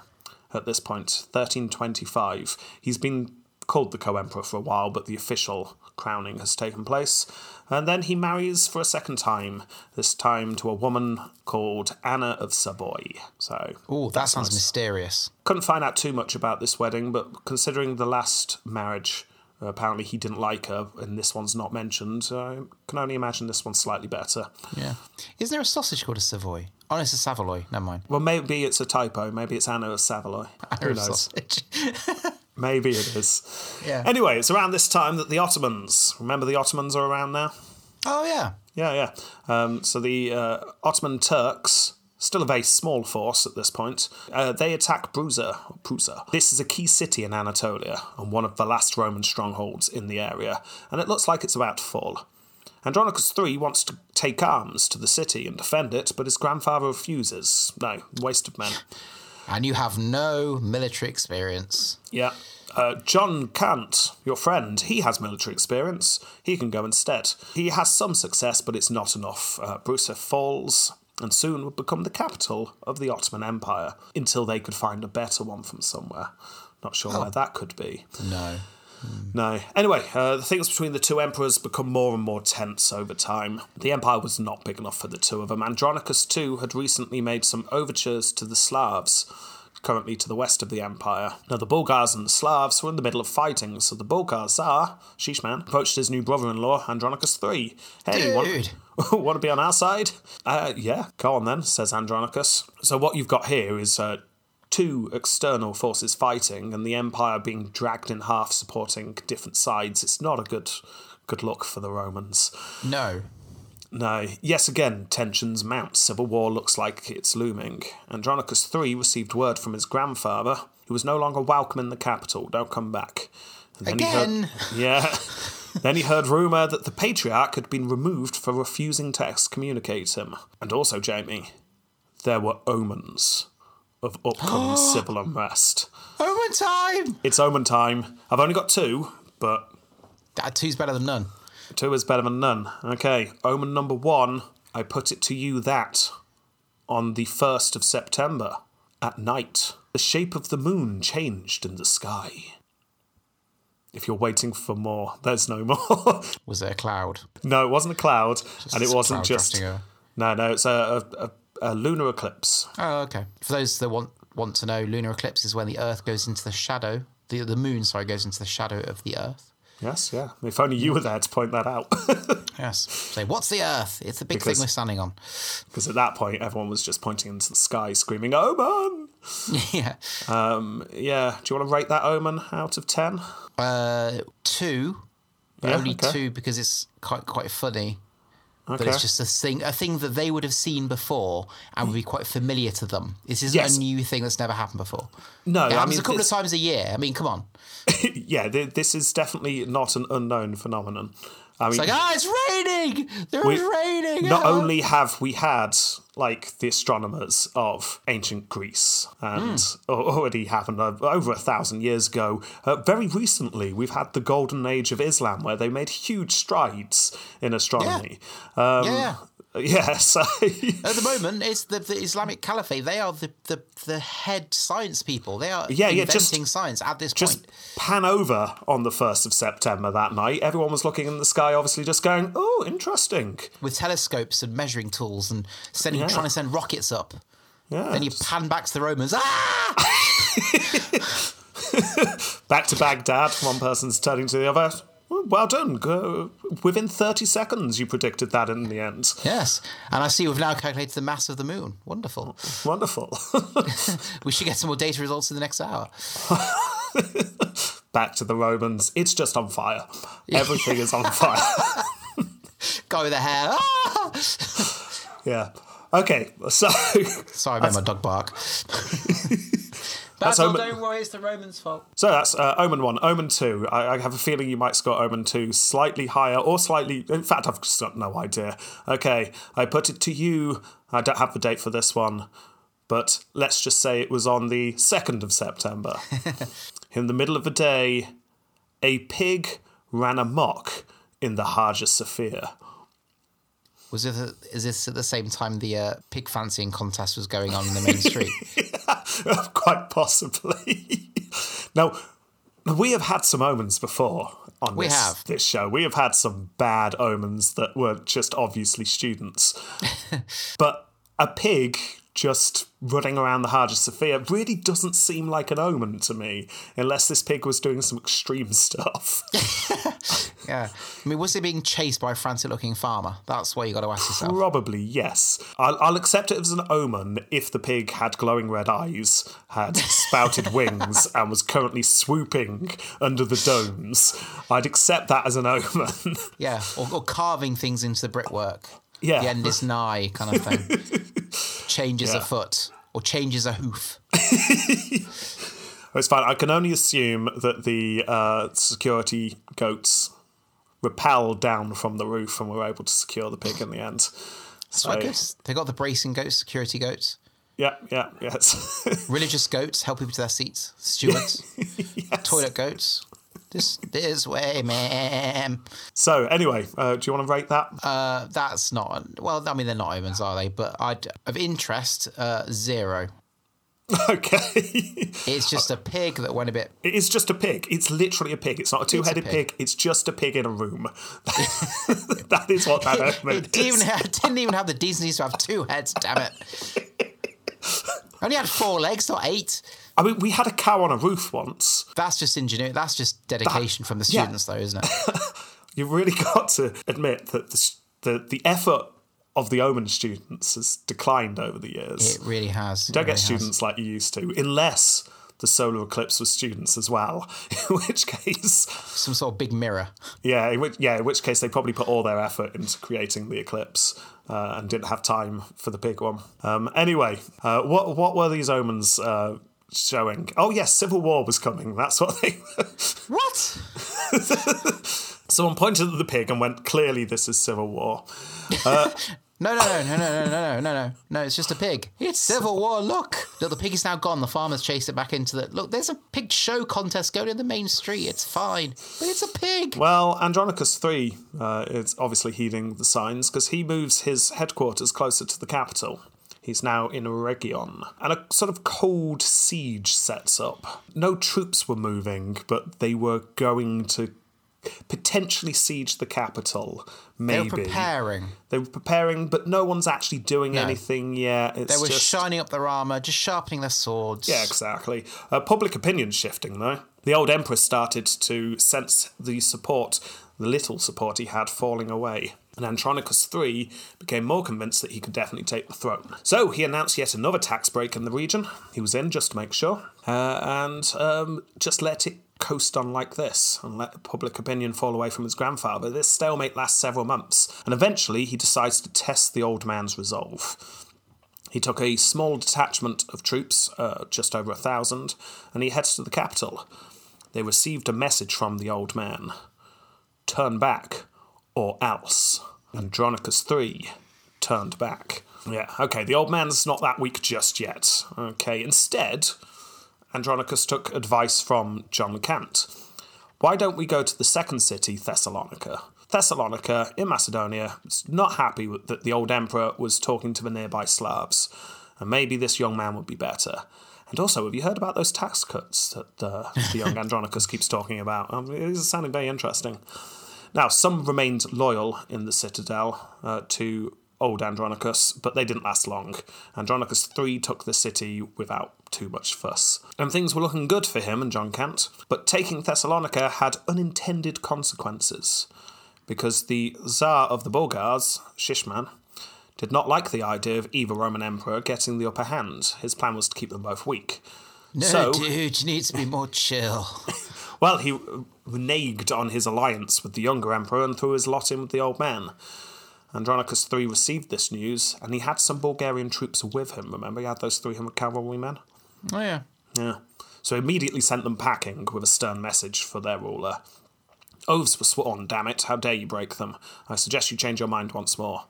at this point, 1325. He's been called the co-emperor for a while, but the official crowning has taken place. And then he marries for a second time, this time to a woman called Anna of Savoy. So, Oh, that sounds mysterious. couldn't find out too much about this wedding, but considering the last marriage, uh, apparently he didn't like her, and this one's not mentioned, I can only imagine this one's slightly better. Yeah. Isn't there a sausage called a Savoy? Oh, it's a Saveloy. Never mind. Well, maybe it's a typo. Maybe it's Anna of Savoy. Who knows? Maybe it is. Yeah. Anyway, it's around this time that the Ottomans, remember the Ottomans are around now? Oh, yeah. Yeah, yeah. Um, so the uh, Ottoman Turks, still a very small force at this point, uh, they attack Brusa, Prusa. This is a key city in Anatolia and one of the last Roman strongholds in the area, and it looks like it's about to fall. Andronicus III wants to take arms to the city and defend it, but his grandfather refuses. No, waste of men. And you have no military experience. Yeah. Uh, John Kant, your friend, he has military experience. He can go instead. He has some success, but it's not enough. Uh, Brusa falls and soon would become the capital of the Ottoman Empire until they could find a better one from somewhere. Not sure where that could be. No. No. Anyway, uh, the things between the two emperors become more and more tense over time. The empire was not big enough for the two of them. Andronicus too had recently made some overtures to the Slavs, currently to the west of the empire. Now, the Bulgars and the Slavs were in the middle of fighting, so the Bulgar Tsar, Shishman, approached his new brother-in-law, Andronicus III. Hey, want, Dude. want to be on our side? Uh, yeah, go on then, says Andronicus. So what you've got here is uh, two external forces fighting and the empire being dragged in half supporting different sides it's not a good good look for the romans. No. no. Yes again tensions mount. Civil war looks like it's looming. Andronicus iii received word from his grandfather who was no longer welcome in the capital. Don't come back. And then he Again? heard, yeah. Then he heard rumour that the patriarch had been removed for refusing to excommunicate him. And also jamie there were omens of upcoming civil unrest. Omen time! It's omen time. I've only got two, but Uh, two's better than none. two is better than none. Okay, omen number one, I put it to you that on the 1st of September, at night, the shape of the moon changed in the sky. If you're waiting for more, there's no more. Was there a cloud? no, it wasn't a cloud, and it wasn't just. No, no, it's a, a, a, a lunar eclipse. Oh, okay. For those that want want to know, lunar eclipse is when the Earth goes into the shadow, the the moon. Sorry, goes into the shadow of the Earth. Yes, yeah. If only you were there to point that out. Yes. Say, what's the Earth? It's the big Because- thing we're standing on. Because at that point, everyone was just pointing into the sky, screaming, Omen! yeah. Um, yeah. Do you want to rate that Omen out of 10? Uh, two, but Yeah, only okay. two because it's quite quite funny. But it's just a thing, a thing that they would have seen before and would be quite familiar to them. This isn't Yes. a new thing that's never happened before. No, It I mean, a couple it's- of times a year. I mean, come on. yeah, th- this is definitely not an unknown phenomenon. I mean, It's like, ah, it's raining. There We- is raining. not ah." only have we had like the astronomers of ancient Greece, and al- already happened over a thousand years ago. Uh, very recently, we've had the golden age of Islam, where they made huge strides in astronomy. Um, yeah. Yeah. So At the moment, it's the, the Islamic Caliphate. They are the, the, the head science people. They are Yeah, yeah, inventing just- science at this just point. pan over on the first of September that night. Everyone was looking in the sky, obviously, just going, "Oh, interesting." With telescopes and measuring tools and sending, Yeah. trying to send rockets up. Yeah. Then you pan back to the Romans. Ah! Back to Baghdad, one person's turning to the other. Well done. Within 30 seconds, you predicted that in the end. yes. And I see we've now calculated the mass of the moon. Wonderful. Wonderful. We should get some more data results in the next hour. Back to the Romans. It's just on fire. Everything is on fire. Go with the hair. Ah! Yeah. Okay, so Sorry about my dog bark. That's That's all, Omen- don't worry, it's the Romans' fault. so that's uh, Omen one, Omen two. I, I have a feeling you might score Omen two slightly higher or slightly. In fact, I've just got no idea. Okay, I put it to you. I don't have the date for this one, but let's just say it was on the second of September. in the middle of the day, a pig ran amok in the Hagia Sophia. Was it? Is this at the same time the uh, pig fancying contest was going on in the main street? Quite possibly. now, we have had some omens before on We this, have. this show. We have had some bad omens that were just obviously students. but a pig just running around the Hagia Sophia really doesn't seem like an omen to me, unless this pig was doing some extreme stuff. yeah. I mean, was it being chased by a frantic-looking farmer? That's what you got to ask yourself. Probably yes. I'll, I'll accept it as an omen if the pig had glowing red eyes, had spouted wings, and was currently swooping under the domes. I'd accept that as an omen. Yeah, or, or carving things into the brickwork. Yeah. The end is nigh, kind of thing. changes Yeah. a foot or changes a hoof. it's fine. I can only assume that the uh, security goats rappelled down from the roof and were able to secure the pig in the end. So, I guess they got the bracing goats, security goats, yeah, yeah, yes. religious goats, help people to their seats, stewards, toilet goats. This this way, ma'am. so, anyway, uh, do you want to rate that? Uh, that's not well. I mean, they're not omens, are they? But I'd of interest, uh, zero. okay. It's just a pig that went a bit. It is just a pig. It's literally a pig. It's not a two-headed pig. pig. It's just a pig in a room. that is what that omen It didn't is. even, have, didn't even have the decency to have two heads. Damn it! Only had four legs, not eight. I mean, we had a cow on a roof once. That's just ingenuity. That's just dedication from the yeah. students, though, isn't it? You've really got to admit that the the, the effort of the Omen students has declined over the years. It really has. You Don't It get really has. students like you used to, unless the solar eclipse was students as well. In which case, Some sort of big mirror. yeah, in which, yeah, in which case they probably put all their effort into creating the eclipse uh, and didn't have time for the big one. Um, anyway, uh, what what were these omens uh, showing? Oh yes, civil war was coming. That's what they. What? Someone pointed at the pig and went, "Clearly, this is civil war." No, no, no, no, no, no, no, no, no, no. It's just a pig. It's civil war. Look, look. The pig is now gone. The farmers chased it back into the. Look, there's a pig show contest going in the main street. It's fine, but it's a pig. Well, Andronicus III uh, is obviously heeding the signs because he moves his headquarters closer to the capital. He's now in Rhegion. And a sort of cold siege sets up. No troops were moving, but they were going to potentially siege the capital. Maybe they were preparing. They were preparing, but no one's actually doing anything yet. It's They were just... shining up their armor, just sharpening their swords. Yeah, exactly. Uh, public opinion's shifting, though. The old emperor started to sense the support, the little support he had, falling away. And Andronicus III became more convinced that he could definitely take the throne. So he announced yet another tax break in the region. He was in just to make sure, uh, and um, just let it coast on like this and let public opinion fall away from his grandfather. This stalemate lasts several months, and eventually he decides to test the old man's resolve. He took a small detachment of troops, uh, just over a thousand, and he heads to the capital. They received a message from the old man Turn back, or else. Andronicus III turned back. Yeah, okay, the old man's not that weak just yet. Okay, instead, Andronicus took advice from John Cant. Why don't we go to the second city, Thessalonica? Thessalonica in Macedonia is not happy that the old emperor was talking to the nearby Slavs, and maybe this young man would be better. And also, have you heard about those tax cuts that uh, the young Andronicus keeps talking about? Um, these are sounding very interesting. Now, some remained loyal in the citadel uh, to old Andronicus, but they didn't last long. Andronicus III took the city without too much fuss. And things were looking good for him and John Cant, but taking Thessalonica had unintended consequences. Because the Tsar of the Bulgars, Shishman, did not like the idea of either Roman emperor getting the upper hand. His plan was to keep them both weak. No, So- dude, you need to be more chill. Well, he reneged on his alliance with the younger emperor and threw his lot in with the old man. Andronicus III received this news, and he had some Bulgarian troops with him. Remember, he had those 300 cavalrymen? oh, yeah. Yeah. So he immediately sent them packing with a stern message for their ruler. Oaths were sworn, damn it, how dare you break them? I suggest you change your mind once more.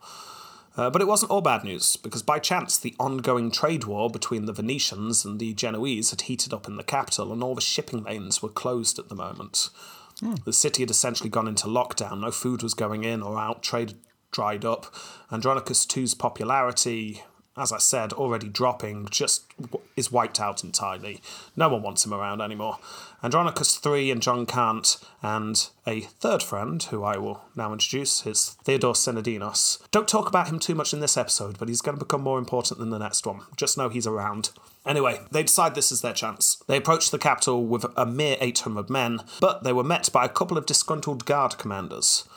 Uh, but it wasn't all bad news, because by chance the ongoing trade war between the Venetians and the Genoese had heated up in the capital, and all the shipping lanes were closed at the moment. The city had essentially gone into lockdown, no food was going in or out, trade dried up. Andronicus II's popularity, as I said, already dropping, just is wiped out entirely. No one wants him around anymore. Andronicus III and John Kant, and a third friend, who I will now introduce, is Theodore Synodinos. Don't talk about him too much in this episode, but he's going to become more important than the next one. Just know he's around. Anyway, they decide this is their chance. They approach the capital with a mere 800 men, but they were met by a couple of disgruntled guard commanders.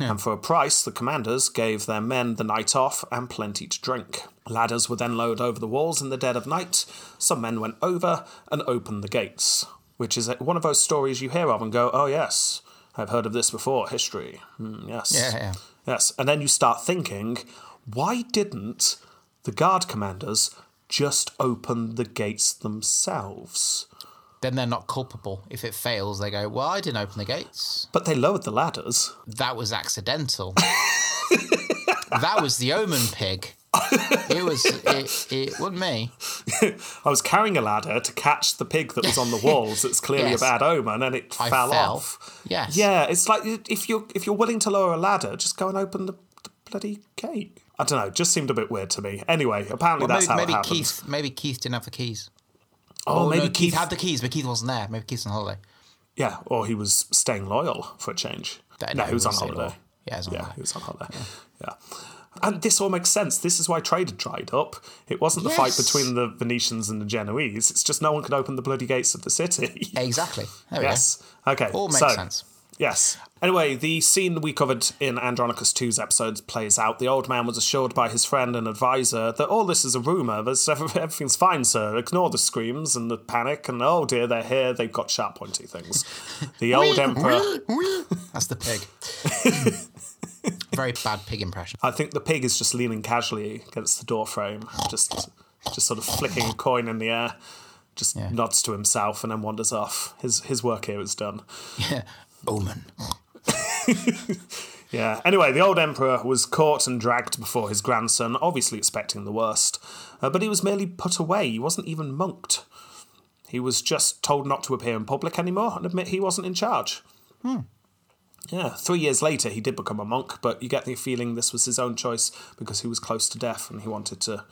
And for a price, the commanders gave their men the night off and plenty to drink. Ladders were then lowered over the walls in the dead of night. Some men went over and opened the gates, which is one of those stories you hear of and go, oh, yes, I've heard of this before, history. Hmm, yes. Yeah, yeah. Yes. And then you start thinking, why didn't the guard commanders just open the gates themselves? Then they're not culpable. If it fails, they go, well, I didn't open the gates. But they lowered the ladders. That was accidental. that was the omen pig. It was, it, it wasn't me. I was carrying a ladder to catch the pig that was on the walls. It's clearly Yes. a bad omen, and it I fell, fell. off. Yes. Yeah, it's like if you're if you're willing to lower a ladder, just go and open the, the bloody gate. I don't know. It just seemed a bit weird to me. Anyway, apparently Well, that's maybe how maybe it happened. Keith, maybe Keith didn't have the keys. Oh, Oh, maybe no, Keith. had the keys, but Keith wasn't there. Maybe Keith's on holiday. yeah, or he was staying loyal for a change. That- no, no, he was on holiday. Yeah, he was on yeah, holiday. he was on holiday. Yeah. And this all makes sense. This is why trade had dried up. It wasn't the fight between the Venetians and the Genoese. It's just no one could open the bloody gates of the city. Exactly. Yes. Okay. All makes so, sense. Yes. Anyway, the scene we covered in Andronicus 2's episodes plays out. The old man was assured by his friend and advisor that all this is a rumour. There's everything's fine, sir. Ignore the screams and the panic. And oh dear, they're here. They've got sharp, pointy things. The old emperor. That's the pig. Very bad pig impression. I think the pig is just leaning casually against the door frame, just just sort of flicking a coin in the air. Just nods to himself and then wanders off. His his work here is done. Yeah. Omen. Yeah. Anyway, the old emperor was caught and dragged before his grandson, obviously expecting the worst. Uh, but he was merely put away. He wasn't even monked. He was just told not to appear in public anymore and admit he wasn't in charge. Yeah, three years later, he did become a monk, but you get the feeling this was his own choice because he was close to death and he wanted to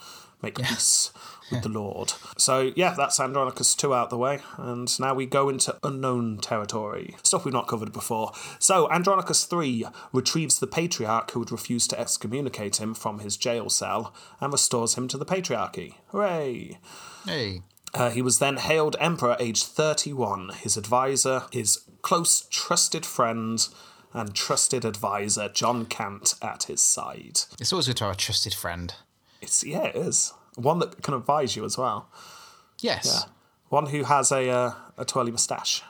make peace with the Lord. So, yeah, that's Andronicus 2 out the way, and now we go into unknown territory. Stuff we've not covered before. So, Andronicus 3 retrieves the patriarch who had refused to excommunicate him from his jail cell and restores him to the patriarchy. Hooray! Hey. Uh, he was then hailed emperor aged 31. His advisor, his close, trusted friend, and trusted advisor, John Cant, at his side. It's always good to have a trusted friend. It's yeah, it is one that can advise you as well. Yes. One who has a uh, a twirly moustache.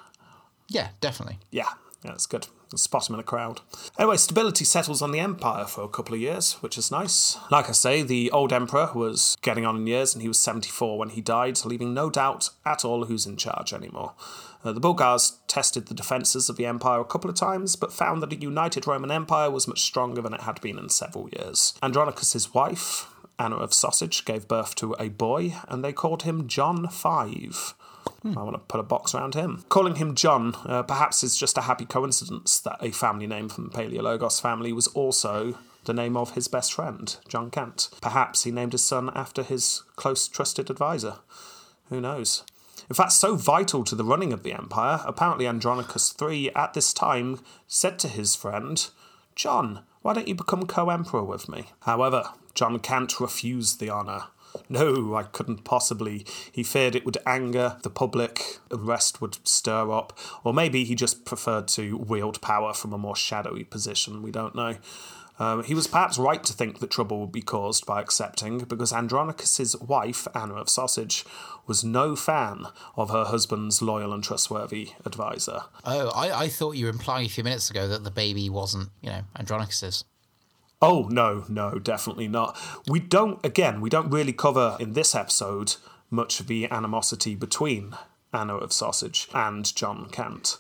Yeah, definitely. Yeah, yeah, it's good. Spot him in a crowd. Anyway, stability settles on the empire for a couple of years, which is nice. Like I say, the old emperor was getting on in years, and he was 74 when he died, leaving no doubt at all who's in charge anymore. Uh, the Bulgars tested the defences of the empire a couple of times, but found that a united Roman Empire was much stronger than it had been in several years. Andronicus' wife, Anna of Sausage, gave birth to a boy, and they called him John Five. I want to put a box around him. Calling him John uh, perhaps is just a happy coincidence that a family name from the Paleologos family was also the name of his best friend, John Cant. Perhaps he named his son after his close trusted advisor. Who knows? In fact, so vital to the running of the empire, apparently Andronicus III at this time said to his friend, John, why don't you become co emperor with me? However, John Cant refused the honour. No, I couldn't possibly. He feared it would anger the public, unrest would stir up, or maybe he just preferred to wield power from a more shadowy position, we don't know. Um, he was perhaps right to think that trouble would be caused by accepting, because Andronicus's wife, Anna of Sausage, was no fan of her husband's loyal and trustworthy advisor. Oh, I, I thought you were implying a few minutes ago that the baby wasn't, you know, Andronicus's. Oh, no, no, definitely not. We don't, again, we don't really cover in this episode much of the animosity between Anna of Sausage and John Cant.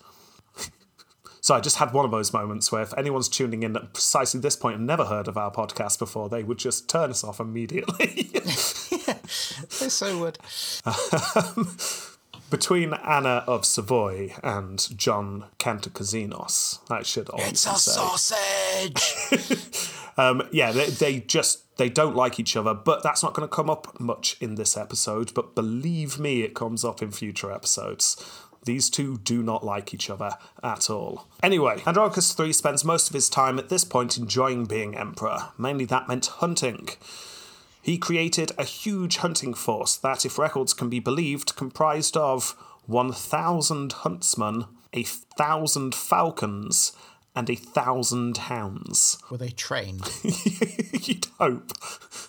so I just had one of those moments where if anyone's tuning in at precisely this point and never heard of our podcast before, they would just turn us off immediately. They so would. Between Anna of Savoy and John Kantakouzenos, I should also It's a say. sausage! Um, yeah, they, they just they don't like each other, but that's not going to come up much in this episode. But believe me, it comes up in future episodes. These two do not like each other at all. Anyway, Andronicus III spends most of his time at this point enjoying being emperor. Mainly that meant hunting. He created a huge hunting force that, if records can be believed, comprised of 1,000 huntsmen, a thousand falcons, and a thousand hounds. Were they trained? You'd hope.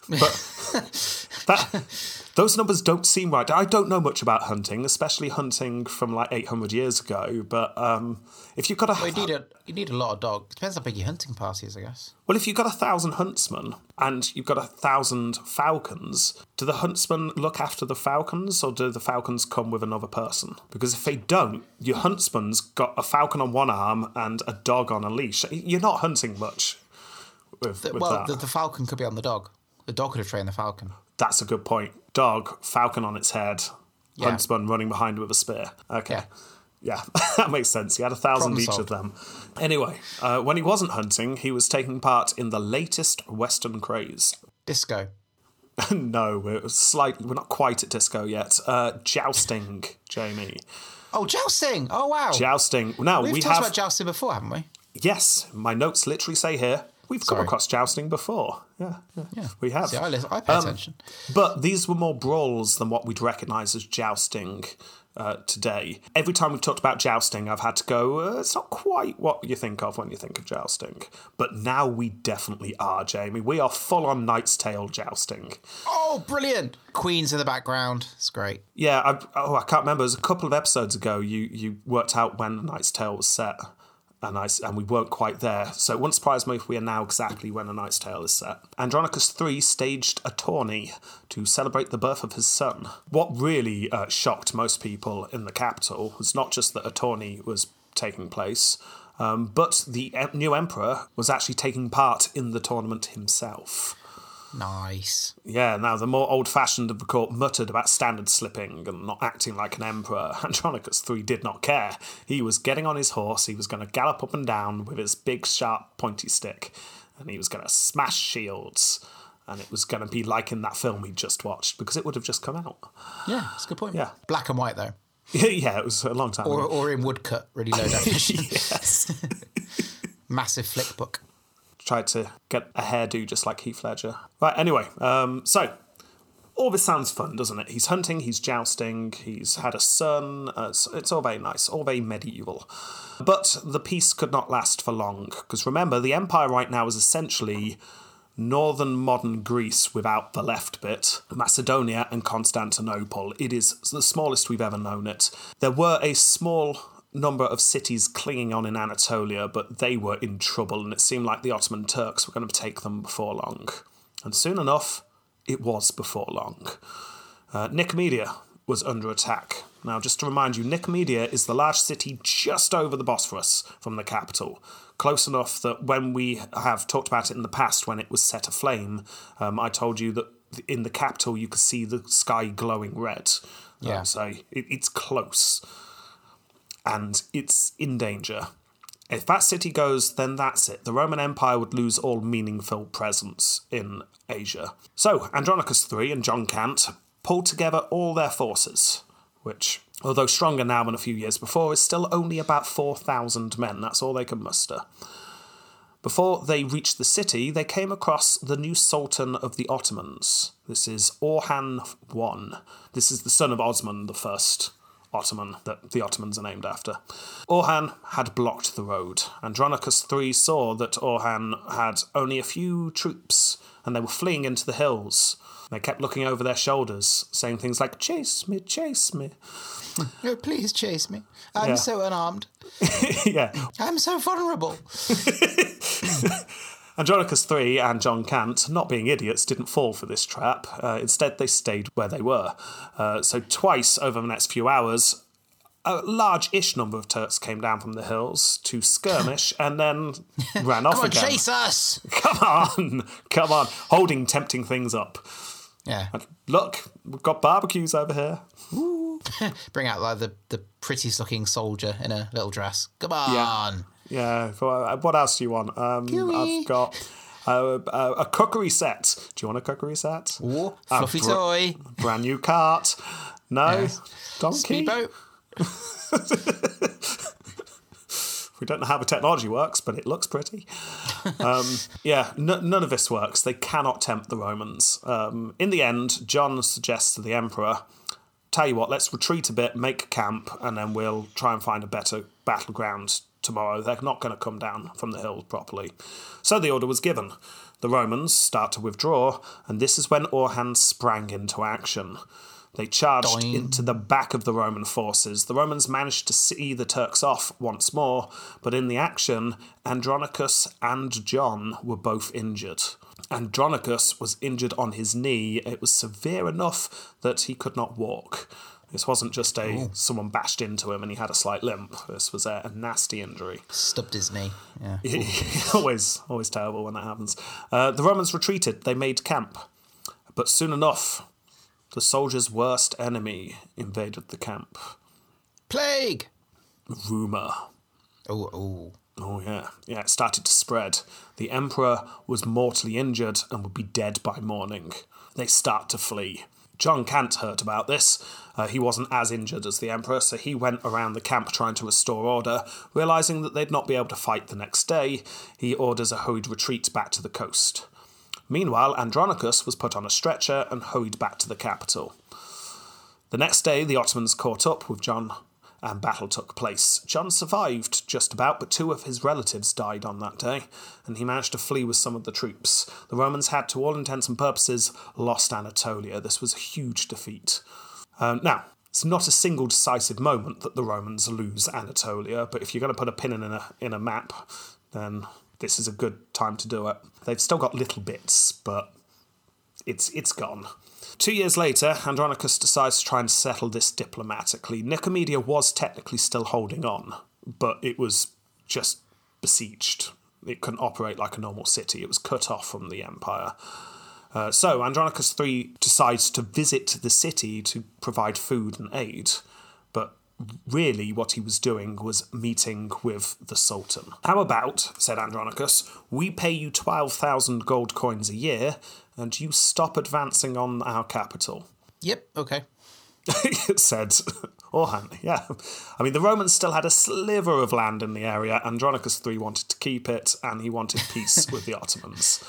But that, those numbers don't seem right. I don't know much about hunting, especially hunting from like 800 years ago. But um, if you've got a Well, you need a you need a lot of dogs. Depends how big your hunting party is, I guess. well, if you've got a thousand huntsmen and you've got a thousand falcons, do the huntsmen look after the falcons, or do the falcons come with another person? Because if they don't, your huntsman's got a falcon on one arm and a dog on a leash. You're not hunting much with, with well, the, the falcon could be on the dog. The dog could have trained the falcon. That's a good point. Dog, falcon on its head, Yeah. huntsman running behind with a spear. Okay. Yeah. Yeah, that makes sense. He had a thousand Problem each solved. of them. Anyway, uh, when he wasn't hunting, he was taking part in the latest Western craze. Disco. no, we're slightly, we're not quite at disco yet. Uh, jousting, Jamie. Oh, jousting! Oh wow. Jousting. Now We've we talked have. about jousting before, haven't we? yes, my notes literally say here we've come across jousting before. Yeah, yeah, Yeah. we have. See, I, listen, I pay Um, attention. But these were more brawls than what we'd recognise as jousting uh, today. Every time we've talked about jousting, I've had to go, uh, it's not quite what you think of when you think of jousting. But now we definitely are, Jamie. We are full on Knight's Tale jousting. Oh, brilliant! Queen's in the background. It's great. Yeah, I, oh, I can't remember. It was a couple of episodes ago you, you worked out when the Knight's Tale was set. And, I, s- and we weren't quite there, so it wouldn't surprise me if we are now exactly when A Knight's Tale is set. Andronicus III staged a tourney to celebrate the birth of his son. What really uh, shocked most people in the capital was not just that a tourney was taking place, um, but the new emperor was actually taking part in the tournament himself. Nice. Yeah, now the more old fashioned of the court muttered about standard slipping and not acting like an emperor. Andronicus III did not care. He was getting on his horse, he was going to gallop up and down with his big, sharp, pointy stick, and he was going to smash shields. And it was going to be like in that film we just watched because it would have just come out. Yeah, that's a good point. Yeah. Black and white though, yeah, it was a long time or ago. or in woodcut, really low definition. yes. Massive flick book. Tried to get a hairdo just like Heath Ledger. Right, anyway, um, so all this sounds fun, doesn't it? He's hunting, he's jousting, he's had a son. Uh, it's, it's all very nice, all very medieval. But the peace could not last for long, because remember, the empire right now is essentially northern modern Greece without the left bit, Macedonia and Constantinople. It is the smallest we've ever known it. There were a small number of cities clinging on in Anatolia, but they were in trouble, and it seemed like the Ottoman Turks were going to take them before long. And soon enough, it was before long. Uh, Nicomedia was under attack. Now, just to remind you, Nicomedia is the large city just over the Bosphorus from the capital. Close enough that when we have talked about it in the past, when it was set aflame, um, I told you that in the capital you could see the sky glowing red. Yeah. Um, so it, it's close. And it's in danger. If that city goes, then that's it. The Roman Empire would lose all meaningful presence in Asia. So, Andronicus III and John Cant pulled together all their forces, which, although stronger now than a few years before, is still only about 4,000 men. That's all they could muster. Before they reached the city, they came across the new Sultan of the Ottomans. This is Orhan I. This is the son of Osman I, Ottoman that the Ottomans are named after. Orhan had blocked the road. Andronicus III saw that Orhan had only a few troops and they were fleeing into the hills. They kept looking over their shoulders, saying things like, Chase me, chase me. Oh, please chase me. I'm Yeah. so unarmed. yeah. I'm so vulnerable. Andronicus III and John Cant, not being idiots, didn't fall for this trap. Uh, instead, they stayed where they were. Uh, so, twice over the next few hours, a large ish number of Turks came down from the hills to skirmish and then ran off Come on, again. chase us. Come on, come on, holding tempting things up. Yeah. Look, we've got barbecues over here. Bring out like the, the prettiest looking soldier in a little dress. Come on. Yeah, for- what else do you want? Um, Gooey. I've got uh, uh, a cookery set. Do you want a cookery set? Ooh, A fluffy br- toy. Brand new cart. No, donkey. Speedboat. We don't know how the technology works, but it looks pretty. Um, yeah, n- none of this works. They cannot tempt the Romans. Um, in the end, John suggests to the emperor, "Tell you what, let's retreat a bit, make camp, and then we'll try and find a better battleground tomorrow. They're not going to come down from the hills properly." So the order was given. The Romans start to withdraw, and this is when Orhan sprang into action. They charged Doing. into the back of the Roman forces. The Romans managed to see the Turks off once more, but in the action, Andronicus and John were both injured. Andronicus was injured on his knee. It was severe enough that he could not walk. This wasn't just a someone bashed into him and he had a slight limp. This was a, a nasty injury. Stubbed his knee. Yeah. always, always terrible when that happens. Uh, the Romans retreated. They made camp, but soon enough, the soldiers' worst enemy invaded the camp. Plague. Rumor. Oh, oh. Oh yeah, yeah. It started to spread. The emperor was mortally injured and would be dead by morning. They start to flee. John Cant heard about this. Uh, he wasn't as injured as the emperor, so he went around the camp trying to restore order. Realizing that they'd not be able to fight the next day, he orders a hurried retreat back to the coast. Meanwhile, Andronicus was put on a stretcher and hurried back to the capital. The next day, the Ottomans caught up with John and battle took place. John survived just about, but two of his relatives died on that day, and he managed to flee with some of the troops. The Romans had, to all intents and purposes, lost Anatolia. This was a huge defeat. Um, now, it's not a single decisive moment that the Romans lose Anatolia, but if you're going to put a pin in a, in a map, then this is a good time to do it. They've still got little bits, but it's it's gone. Two years later, Andronicus decides to try and settle this diplomatically. Nicomedia was technically still holding on, but it was just besieged. It couldn't operate like a normal city. It was cut off from the empire. Uh, so Andronicus III decides to visit the city to provide food and aid, but really what he was doing was meeting with the Sultan. How about, said Andronicus, we pay you 12,000 gold coins a year and you stop advancing on our capital? Yep. Okay. it said Orhan. Yeah. I mean, the Romans still had a sliver of land in the area. Andronicus III wanted to keep it and he wanted peace with the Ottomans.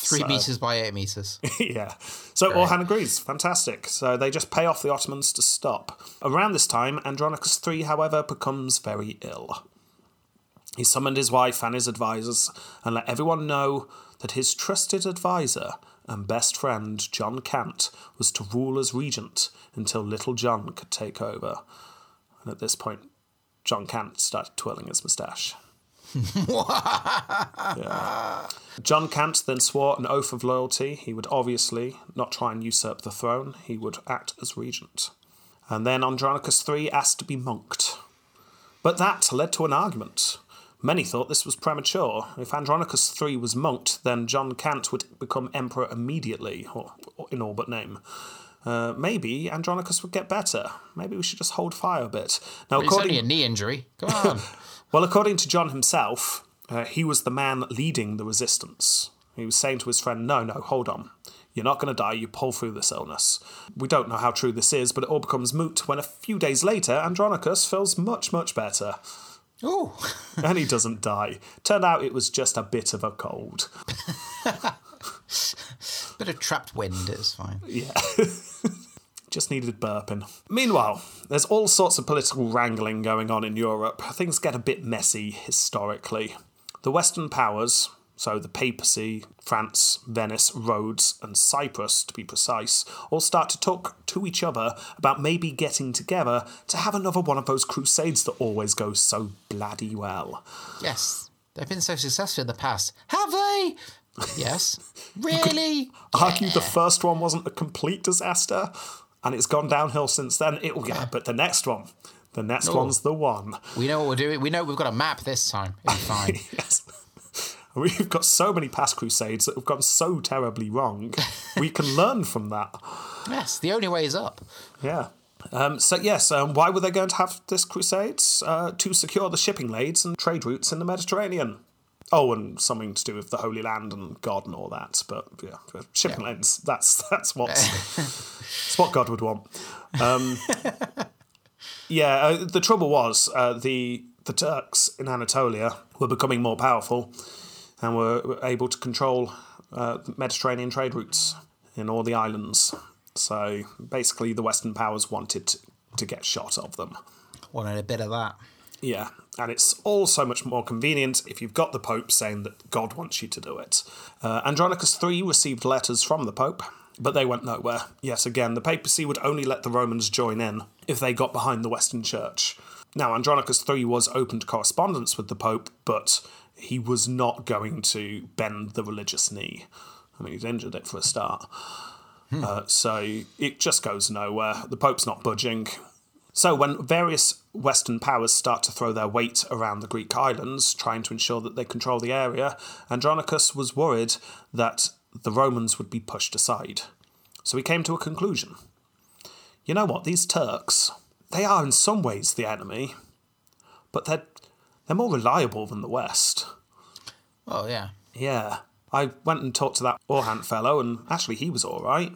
Three So- meters by eight meters. yeah. So Orhan agrees. Fantastic. So they just pay off the Ottomans to stop. Around this time, Andronicus III, however, becomes very ill. He summoned his wife and his advisors and let everyone know that his trusted advisor and best friend, John Cant, was to rule as regent until little John could take over. And at this point, John Cant started twirling his moustache. Yeah. John Cant then swore an oath of loyalty. He would obviously not try and usurp the throne, he would act as regent. And then Andronicus III asked to be monked. But that led to an argument. Many thought this was premature. If Andronicus III was monked, then John Cant would become emperor immediately, or, or in all but name. Uh, maybe Andronicus would get better. Maybe we should just hold fire a bit. Now, It's according only a knee injury. Come on. well, according to John himself, uh, he was the man leading the resistance. He was saying to his friend, No, no, hold on. You're not going to die, you pull through this illness. We don't know how true this is, but it all becomes moot when a few days later, Andronicus feels much, much better. Oh. And he doesn't die. Turned out it was just a bit of a cold. Bit of trapped wind. It's fine. Yeah. Just needed burping. Meanwhile, there's all sorts of political wrangling going on in Europe. Things get a bit messy historically. The Western powers, so the papacy, France, Venice, Rhodes, and Cyprus to be precise, all start to talk to each other about maybe getting together to have another one of those crusades that always go so bloody well. Yes. They've been so successful in the past. Have they? Yes. Really? Argue the first one wasn't a complete disaster, and it's gone downhill since then. It, will get, yeah, but the next one, the next one's the one. We know what we're doing. We know we've got a map this time. It'll be fine. Yes. We've got so many past crusades that have gone so terribly wrong. we can learn from that. yes. The only way is up. Yeah. Um, so yes, um, why were they going to have this crusades? Uh, to secure the shipping lanes and trade routes in the Mediterranean. Oh, and something to do with the Holy Land and God and all that. But yeah, shipping lanes. That's that's what's that's what God would want. Um, yeah, uh, the trouble was uh, the the Turks in Anatolia were becoming more powerful and were, were able to control uh, Mediterranean trade routes in all the islands. So basically, the Western powers wanted to get shot of them. Wanted a bit of that. Yeah, and it's all so much more convenient if you've got the Pope saying that God wants you to do it. Uh, Andronicus III received letters from the Pope, but they went nowhere. Yet again, the papacy would only let the Romans join in if they got behind the Western Church. Now, Andronicus III was open to correspondence with the Pope, but he was not going to bend the religious knee. I mean, he's injured it for a start. Uh, so it just goes nowhere. The Pope's not budging. So, when various Western powers start to throw their weight around the Greek islands, trying to ensure that they control the area, Andronicus was worried that the Romans would be pushed aside. So he came to a conclusion. You know what? These Turks, they are in some ways the enemy, but they're, they're more reliable than the West. Oh yeah. Yeah. I went and talked to that Orhan fellow, and actually he was all right.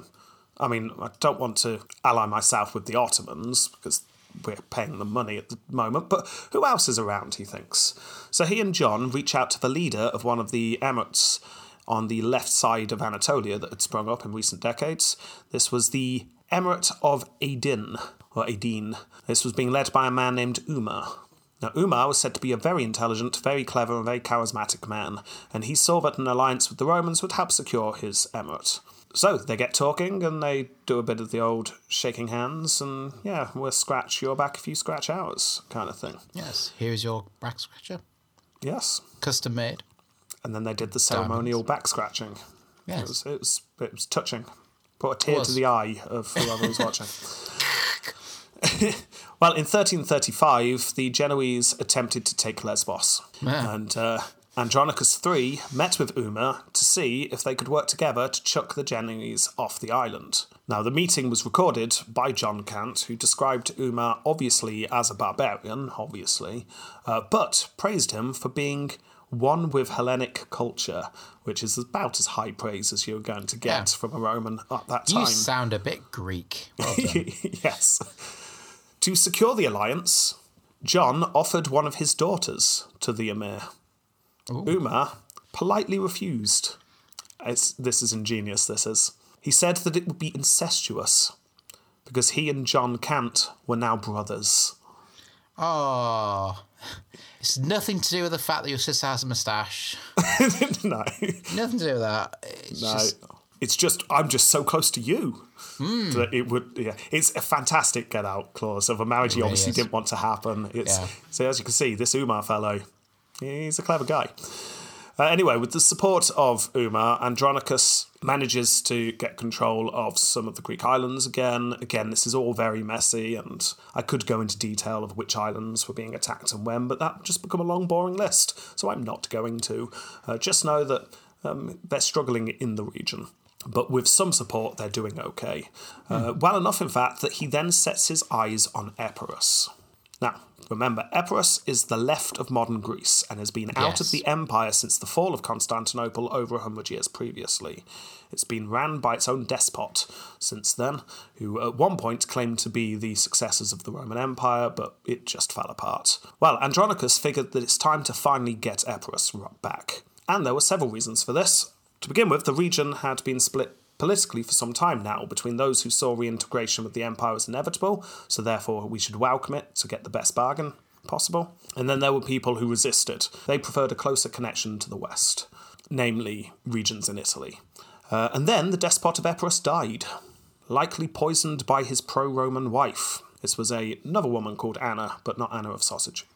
I mean, I don't want to ally myself with the Ottomans because we're paying them money at the moment, but who else is around, he thinks. So he and John reach out to the leader of one of the emirates on the left side of Anatolia that had sprung up in recent decades. This was the Emirate of Aden, or Aydin. This was being led by a man named Umar. Now, Umar was said to be a very intelligent, very clever, and very charismatic man, and he saw that an alliance with the Romans would help secure his emirate. So they get talking and they do a bit of the old shaking hands and yeah, we'll scratch your back if you scratch ours kind of thing. Yes. Here's your back scratcher. Yes. Custom made. And then they did the ceremonial back scratching. It Yes. was, it was it was touching. Put a tear to the eye of whoever was watching. well, in 1335, the Genoese attempted to take Lesbos, Yeah. and uh, Andronicus III met with Umar to see if they could work together to chuck the Genoese off the island. Now, the meeting was recorded by John Cant, who described Umar obviously as a barbarian, obviously, uh, but praised him for being one with Hellenic culture, which is about as high praise as you're going to get Yeah. from a Roman at that time. You sound a bit Greek. Well yes. To secure the alliance, John offered one of his daughters to the Emir. Umar politely refused, It's, this is ingenious, this is. He said that it would be incestuous because he and John Kant were now brothers. Oh, it's nothing to do with the fact that your sister has a moustache. no. Nothing to do with that. It's No. just It's just, I'm just so close to you. Hmm. That it would, yeah. It's a fantastic get out clause of a marriage he really obviously is. didn't want to happen. It's, Yeah. So, as you can see, this Umar fellow, he's a clever guy. Uh, anyway, with the support of Umar, Andronicus manages to get control of some of the Greek islands again. Again, this is all very messy, and I could go into detail of which islands were being attacked and when, but that would just become a long, boring list, so I'm not going to. Uh, just know that um, they're struggling in the region. But with some support, they're doing okay. Uh, well enough, in fact, that he then sets his eyes on Epirus. Now, remember, Epirus is the left of modern Greece and has been out of the empire since the fall of Constantinople over a hundred years previously. It's been ran by its own despot since then, who at one point claimed to be the successors of the Roman Empire, but it just fell apart. Well, Andronicus figured that it's time to finally get Epirus back. And there were several reasons for this. To begin with, the region had been split politically for some time now between those who saw reintegration with the empire as inevitable, so therefore we should welcome it to get the best bargain possible. And then there were people who resisted. They preferred a closer connection to the west, namely regions in Italy. Uh, and then the despot of Epirus died, likely poisoned by his pro Roman wife. This was a, another woman called Anna, but not Anna of Sausage.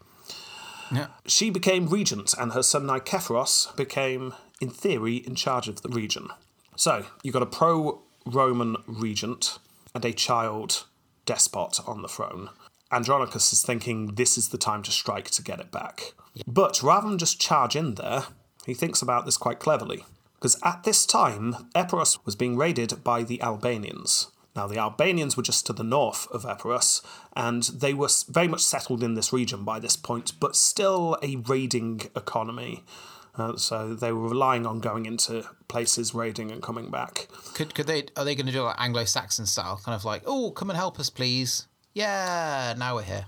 yeah. She became regent, and her son Nikephoros became, in theory, in charge of the region. So, you've got a pro Roman regent and a child despot on the throne. Andronicus is thinking this is the time to strike to get it back. But rather than just charge in there, he thinks about this quite cleverly. Because at this time, Epirus was being raided by the Albanians. Now, the Albanians were just to the north of Epirus, and they were very much settled in this region by this point, but still a raiding economy. Uh, so they were relying on going into places, raiding, and coming back. Could could they are they going to do like Anglo-Saxon style, kind of like, oh, come and help us, please? Yeah, now we're here.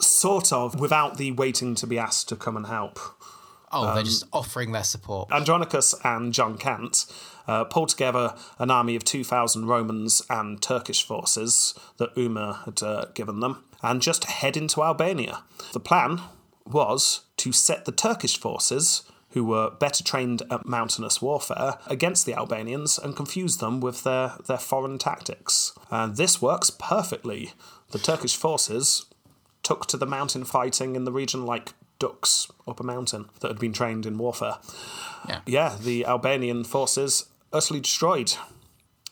Sort of, without the waiting to be asked to come and help. Oh, Um, they're just offering their support. Andronicus and John Cant uh, pulled together an army of 2,000 Romans and Turkish forces that Umar had uh, given them and just head into Albania. The plan was to set the Turkish forces, who were better trained at mountainous warfare, against the Albanians and confused them with their, their foreign tactics. And this works perfectly. The Turkish forces took to the mountain fighting in the region like ducks up a mountain that had been trained in warfare. Yeah. Yeah, the Albanian forces utterly destroyed.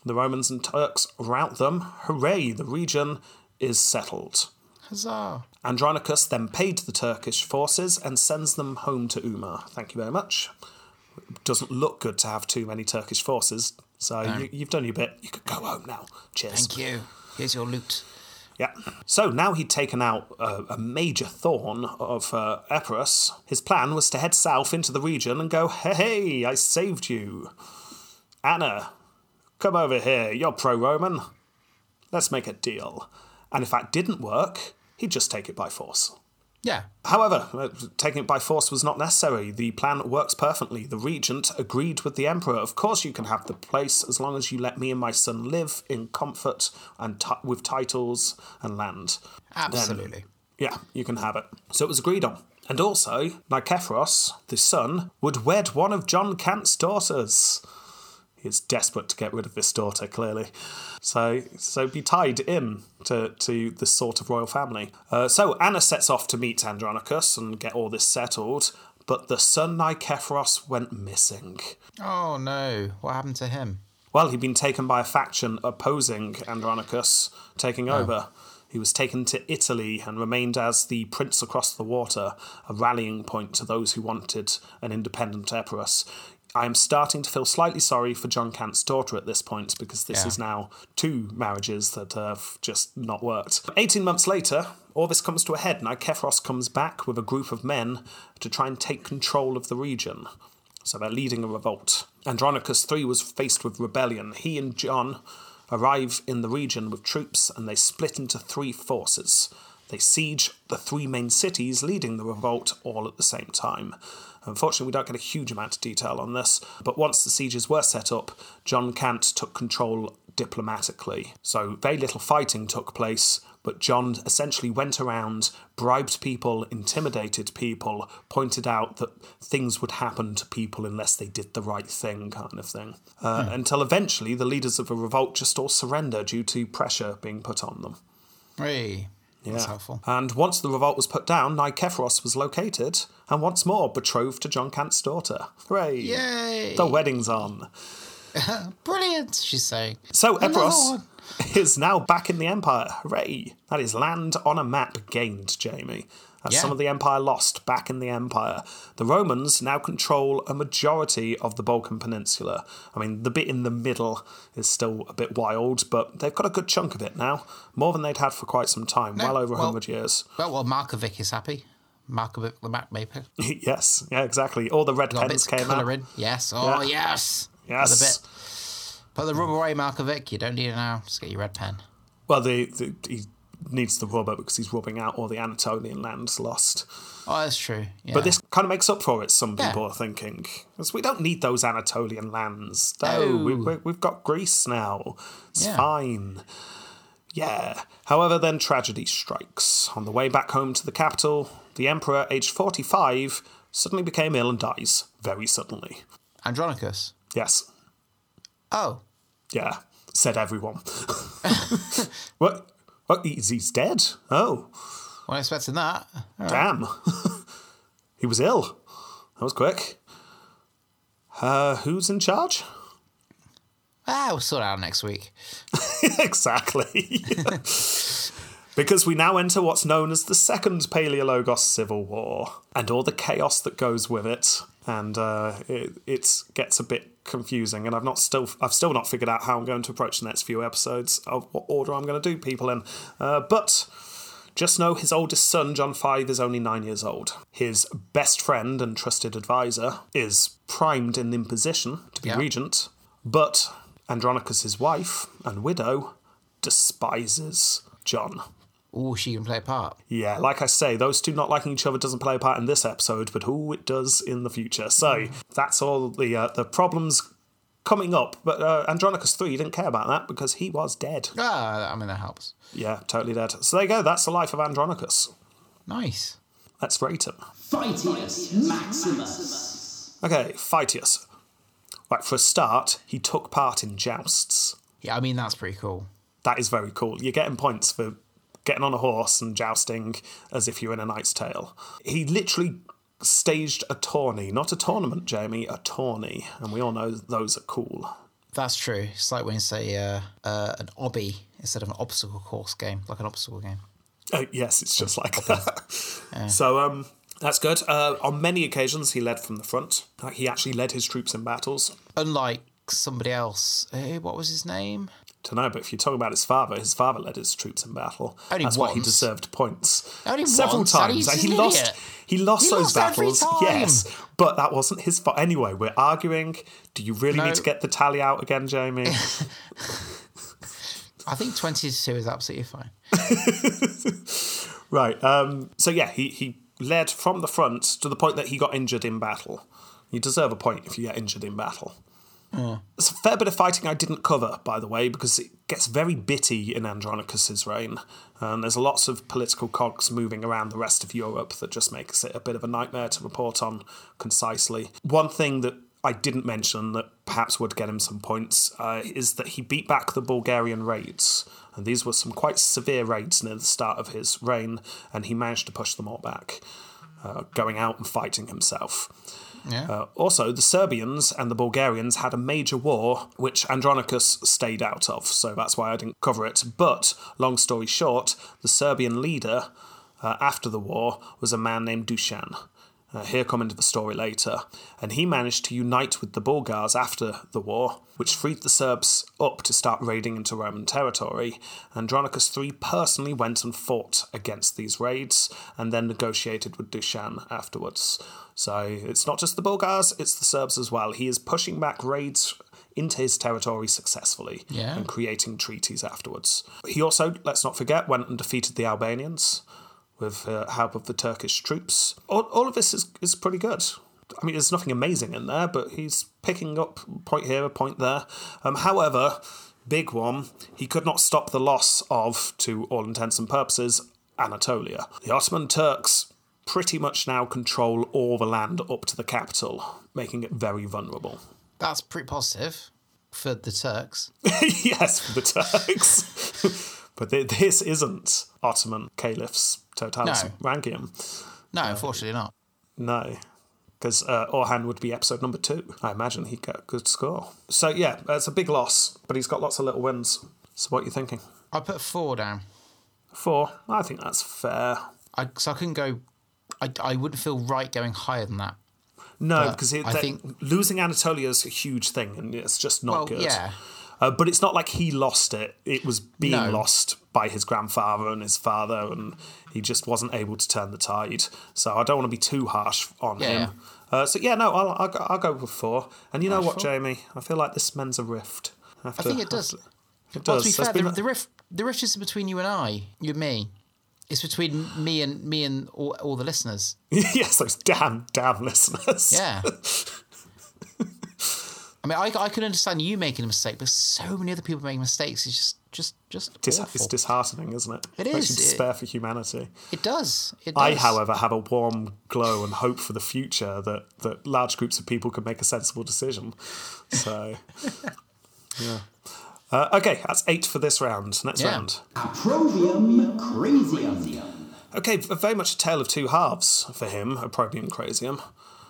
The Romans and Turks rout them. Hooray, the region is settled. Huzzah! Andronicus then paid the Turkish forces and sends them home to Umar. Thank you very much. It doesn't look good to have too many Turkish forces, so you, you've done your bit. You could go home now. Cheers. Thank you. Here's your loot. Yeah. So now he'd taken out a, a major thorn of uh, Epirus. His plan was to head south into the region and go, hey, hey, I saved you. Anna, come over here. You're pro Roman. Let's make a deal. And if that didn't work, he'd just take it by force. Yeah. However, uh, taking it by force was not necessary. The plan works perfectly. The regent agreed with the emperor. Of course, you can have the place as long as you let me and my son live in comfort and ti with titles and land. Absolutely. Yeah, you can have it. So it was agreed on. And also, Nikephoros, the son, would wed one of John Cant's daughters. He's desperate to get rid of this daughter, clearly. So, so be tied in to, to this sort of royal family. Uh, so Anna sets off to meet Andronicus and get all this settled, but the son Nikephoros went missing. Oh no! What happened to him? Well, he'd been taken by a faction opposing Andronicus taking over. He was taken to Italy and remained as the prince across the water, a rallying point to those who wanted an independent Epirus. I am starting to feel slightly sorry for John Cant's daughter at this point because this Yeah. is now two marriages that have just not worked. 18 months later, all this comes to a head. Nikephoros comes back with a group of men to try and take control of the region. So they're leading a revolt. Andronicus III was faced with rebellion. He and John arrive in the region with troops and they split into three forces. They siege the three main cities leading the revolt all at the same time. Unfortunately, we don't get a huge amount of detail on this, but once the sieges were set up, John Cant took control diplomatically. So very little fighting took place, but John essentially went around, bribed people, intimidated people, pointed out that things would happen to people unless they did the right thing, kind of thing. Uh, Until eventually the leaders of the revolt just all surrender due to pressure being put on them. Hey, that's helpful. And once the revolt was put down, Nikephoros was located and once more betrothed to John Cant's daughter. Hooray! Yay! The wedding's on. Brilliant, she's saying. So Epirus is now back in the Empire. Hooray! That is land on a map gained, Jamie. That's Yeah. some of the Empire lost back in the Empire. The Romans now control a majority of the Balkan Peninsula. I mean, the bit in the middle is still a bit wild, but they've got a good chunk of it now. More than they'd had for quite some time, well over well- 100 years. Well, well, Markovic is happy. Markovic, the map maker. yes, yeah, exactly. All the red Got pens came out. colouring. Yes. Oh, Yeah. yes. Yes. Put, bit. Put the rubber away, Markovic. You don't need it now. Just get your red pen. Well, the, the, he needs the rubber because he's rubbing out all the Anatolian lands lost. Oh, that's true. Yeah. But this kind of makes up for it, some Yeah. people are thinking. We don't need those Anatolian lands. No, No. we, we, we've got Greece now. It's Yeah. fine. Yeah. However, then tragedy strikes. On the way back home to the capital, the emperor, aged 45, suddenly became ill and dies. Very suddenly. Andronicus. Yes. Oh. Yeah. Said everyone. what? What? He's, he's dead? Oh. Wasn't expecting that. Damn. he was ill. That was quick. Uh, who's in charge? Ah, we'll sort out next week. exactly. Because we now enter what's known as the Second Paleologos Civil War and all the chaos that goes with it. And uh, it it gets a bit confusing, and I've not still I've still not figured out how I'm going to approach the next few episodes of what order I'm going to do people in. Uh, but just know his oldest son, John Five, is only nine years old. His best friend and trusted advisor is primed in position to be Yeah. regent, but Andronicus's wife and widow despises John. Oh, she can play a part. Yeah, like I say, those two not liking each other doesn't play a part in this episode, but who it does in the future. So that's all the uh, the problems coming up. But uh, Andronicus three didn't care about that because he was dead. Ah, I mean, that helps. Yeah, totally dead. So there you go. That's the life of Andronicus. Nice. Let's rate him. Phytius Maximus. Okay, Phytius. Right, for a start, he took part in jousts. Yeah, I mean, that's pretty cool. That is very cool. You're getting points for getting on a horse and jousting as if you're in a knight's tale. He literally staged a tourney, not a tournament, Jamie, a tourney, and we all know those are cool. That's true. It's like when you say uh, uh, an obby instead of an obstacle course game, like an obstacle game. Uh, yes, it's just like that. So um, that's good. Uh, on many occasions, he led from the front. Like, he actually led his troops in battles. Unlike somebody else. What was his name? Don't know, but if you're talking about his father, his father led his troops in battle. Only That's why he deserved points. Only several once, times, and he an lost. idiot. He lost He those lost battles. Yes, but that wasn't his fault. Anyway, we're arguing. Do you really No. need to get the tally out again, Jamie? I think 22 is absolutely fine. right. Um, so yeah, he he led from the front to the point that he got injured in battle. You deserve a point if you get injured in battle. There's a fair bit of fighting I didn't cover, by the way, because it gets very bitty in Andronicus's reign. And there's lots of political cogs moving around the rest of Europe that just makes it a bit of a nightmare to report on concisely. One thing that I didn't mention that perhaps would get him some points uh, is that he beat back the Bulgarian raids. And these were some quite severe raids near the start of his reign, and he managed to push them all back, uh, going out and fighting himself. Yeah. Uh, also, the Serbians and the Bulgarians had a major war which Andronicus stayed out of, so that's why I didn't cover it. But, long story short, the Serbian leader uh, after the war was a man named Dusan. Uh, he'll come into the story later. And he managed to unite with the Bulgars after the war, which freed the Serbs up to start raiding into Roman territory. Andronicus III personally went and fought against these raids and then negotiated with Dushan afterwards. So it's not just the Bulgars, it's the Serbs as well. He is pushing back raids into his territory successfully Yeah. and creating treaties afterwards. He also, let's not forget, went and defeated the Albanians. With uh, help of the Turkish troops. All, all of this is, is pretty good. I mean, there's nothing amazing in there, but he's picking up point here, a point there. Um, however, big one, he could not stop the loss of, to all intents and purposes, Anatolia. The Ottoman Turks pretty much now control all the land up to the capital, making it very vulnerable. That's pretty positive for the Turks. yes, for the Turks. but th- this isn't Ottoman caliph's totality No. ranking. No, unfortunately not. No. Because uh, Orhan would be episode number two. I imagine he'd get a good score. So, yeah, it's a big loss, but he's got lots of little wins. So, what are you thinking? I put four down. Four? I think that's fair. I, so I couldn't go. I, I wouldn't feel right going higher than that. No, But because it, I think- losing Anatolia is a huge thing, and it's just not Well, good. yeah. Uh, but it's not like he lost it. It was being No. lost by his grandfather and his father, and he just wasn't able to turn the tide. So I don't want to be too harsh on Yeah, him. Uh, so yeah, no, I'll, I'll, go, I'll go with four. And you know what, four. Jamie? I feel like this mends a rift. I think it does. It Well, does. to be fair, the, the rift the rift is between you and I, you and me. It's between me and me and all, all the listeners. yes, those damn, damn listeners. Yeah. I mean, I, I can understand you making a mistake, but so many other people making mistakes. It's just, just, just Dis- awful. it's disheartening, isn't it? It Makes is. you It- despair for humanity. it does. It does. I, however, have a warm glow and hope for the future that, that large groups of people can make a sensible decision. So, yeah. Uh, okay, that's eight for this round. Next Yeah. round. Opprobrium Crasium. Okay, very much a tale of two halves for him, Opprobrium Crasium.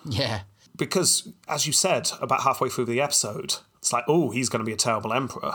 Yeah. Because, as you said, about halfway through the episode, it's like, oh, he's going to be a terrible emperor.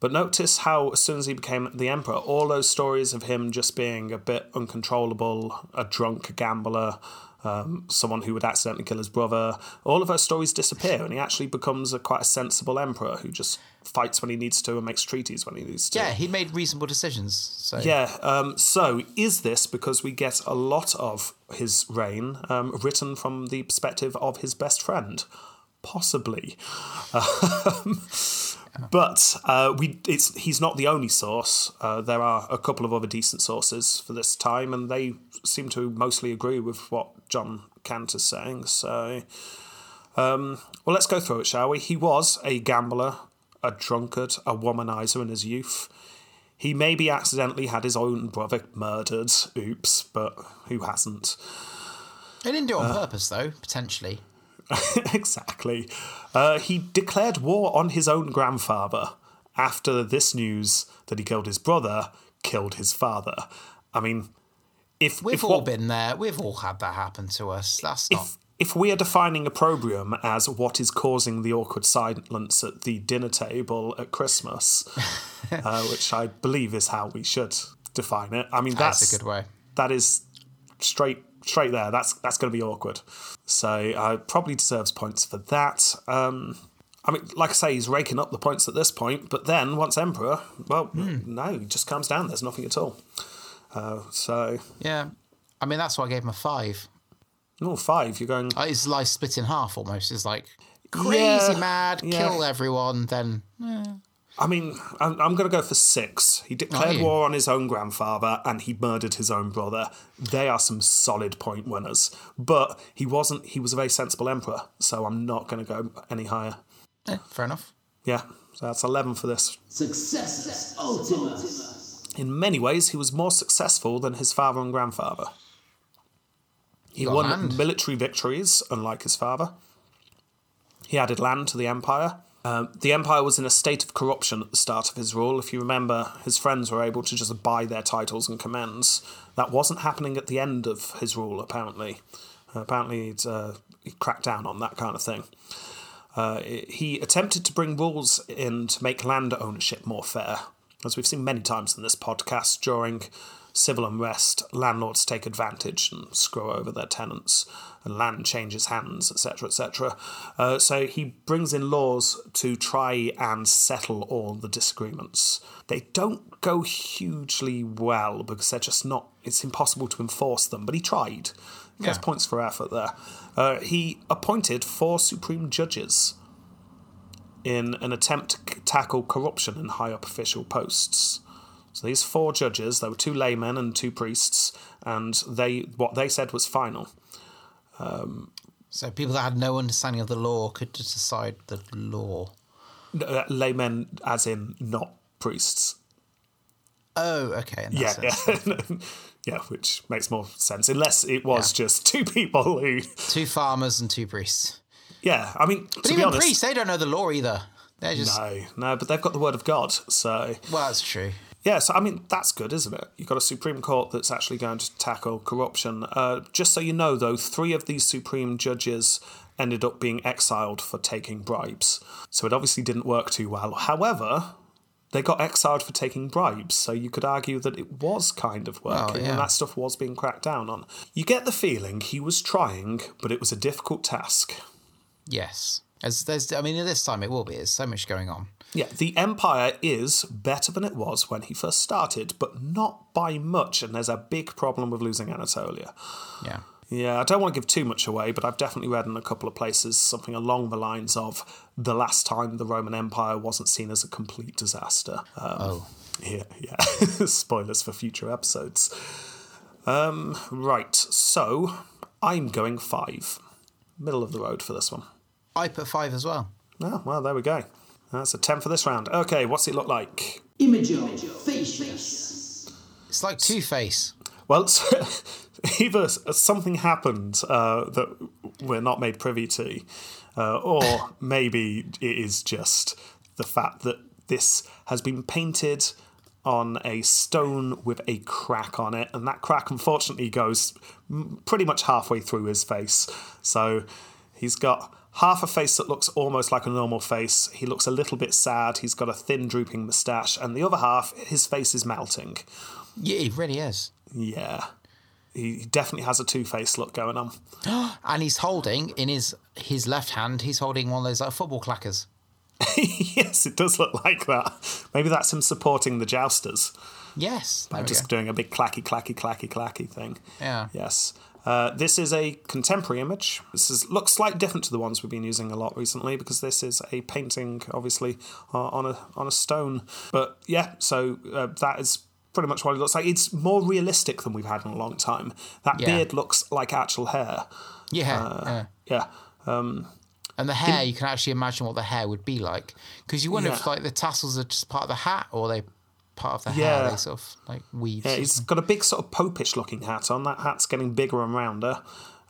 But notice how, as soon as he became the emperor, all those stories of him just being a bit uncontrollable, a drunk, a gambler, um, someone who would accidentally kill his brother, all of those stories disappear, and he actually becomes a quite a sensible emperor who just fights when he needs to and makes treaties when he needs to. Yeah, he made reasonable decisions. So Yeah. Um, so, is this because we get a lot of his reign um, written from the perspective of his best friend? Possibly. Um, but uh, we, it's he's not the only source. Uh, there are a couple of other decent sources for this time, and they seem to mostly agree with what John Kant is saying. So, um, well, let's go through it, shall we? He was a gambler, a drunkard, a womanizer in his youth. He maybe accidentally had his own brother murdered. Oops, but who hasn't? they didn't do it Uh. on purpose, though. Potentially. exactly. Uh, he declared war on his own grandfather after this news that he killed his brother killed his father. I mean, if We've if all what, been there. We've all had that happen to us. That's not. If we are defining opprobrium as what is causing the awkward silence at the dinner table at Christmas, uh, which I believe is how we should define it. I mean, that's, That's a good way. That is straight straight there. That's that's going to be awkward. So uh, probably deserves points for that. Um, I mean, like I say, he's raking up the points at this point, but then once emperor, well, no, he just comes down. There's nothing at all. Uh, so, Yeah. I mean, that's why I gave him a five. No, five. You're going. Uh, His life split in half almost. It's like crazy Yeah, mad, yeah. kill everyone, then. I mean, I'm, I'm going to go for six. He declared you? war on his own grandfather and he murdered his own brother. They are some solid point winners. But he wasn't, he was a very sensible emperor, so I'm not going to go any higher. eh, fair enough. Yeah, so that's 11 for this. Successus Ultimus. In many ways, he was more successful than his father and grandfather. He won land. military victories, unlike his father. He added land to the empire. Um, the empire was in a state of corruption at the start of his rule. If you remember, his friends were able to just buy their titles and commands. That wasn't happening at the end of his rule, apparently. Uh, apparently, he'd, uh, he cracked down on that kind of thing. Uh, he attempted to bring rules in to make land ownership more fair. As we've seen many times in this podcast, during civil unrest, landlords take advantage and screw over their tenants, and land changes hands, etc., etc. Uh, so he brings in laws to try and settle all the disagreements. They don't go hugely well because they're just not, it's impossible to enforce them, but he tried. He Yeah. points for effort there. Uh, he appointed four supreme judges in an attempt to tackle corruption in high up official posts. So these four judges, there were two laymen and two priests, and they what they said was final. So people that had no understanding of the law could just decide the law. Uh, laymen, as in not priests. Oh, okay. Yeah, yeah, yeah, which makes more sense. Unless it was just two people who, Two farmers and two priests. yeah. I mean, But to be even honest, priests, they don't know the law either. They're just. no, no, but they've got the word of God, so Well, that's true. Yeah, so I mean that's good, isn't it? You've got a Supreme Court that's actually going to tackle corruption. Uh, just so you know, though, three of these Supreme judges ended up being exiled for taking bribes, so it obviously didn't work too well. However, they got exiled for taking bribes, so you could argue that it was kind of working, yeah. and that stuff was being cracked down on. You get the feeling he was trying, but it was a difficult task. Yes. As there's, I mean, at this time it will be. There's so much going on. Yeah, the Empire is better than it was when he first started, but not by much, and there's a big problem with losing Anatolia. Yeah. Yeah, I don't want to give too much away, but I've definitely read in a couple of places something along the lines of the last time the Roman Empire wasn't seen as a complete disaster. Um, Oh. Yeah, yeah. Spoilers for future episodes. Um, right, so I'm going five. Middle of the road for this one. I put five as well. Oh, well, there we go. That's a 10 for this round. Okay, what's it look like? Imago Facius. It's like Two Face. Well, either something happened uh, that we're not made privy to, uh, or maybe it is just the fact that this has been painted on a stone with a crack on it, and that crack unfortunately goes pretty much halfway through his face. So he's got half a face that looks almost like a normal face. He looks a little bit sad. He's got a thin, drooping moustache, and the other half, his face is melting. Yeah, it really is. Yeah. He he definitely has a two faced look going on. And he's holding in his his left hand. He's holding one of those like football clackers. yes, it does look like that. Maybe that's him supporting the jousters. Yes. We Just go. doing a big clacky, clacky, clacky, clacky thing. Yeah. Yes. Uh, this is a contemporary image. This is, looks slightly different to the ones we've been using a lot recently because this is a painting, obviously, uh, on a on a stone. But yeah, so uh, that is pretty much what it looks like. It's more realistic than we've had in a long time. That Yeah. beard looks like actual hair. Yeah. Uh, yeah. Yeah. And the hair, you can actually imagine what the hair would be like, because you wonder if like the tassels are just part of the hat or they part of the hair. Yeah. They sort of like weaves. Yeah, he's got a big sort of popish looking hat on. That hat's getting bigger and rounder.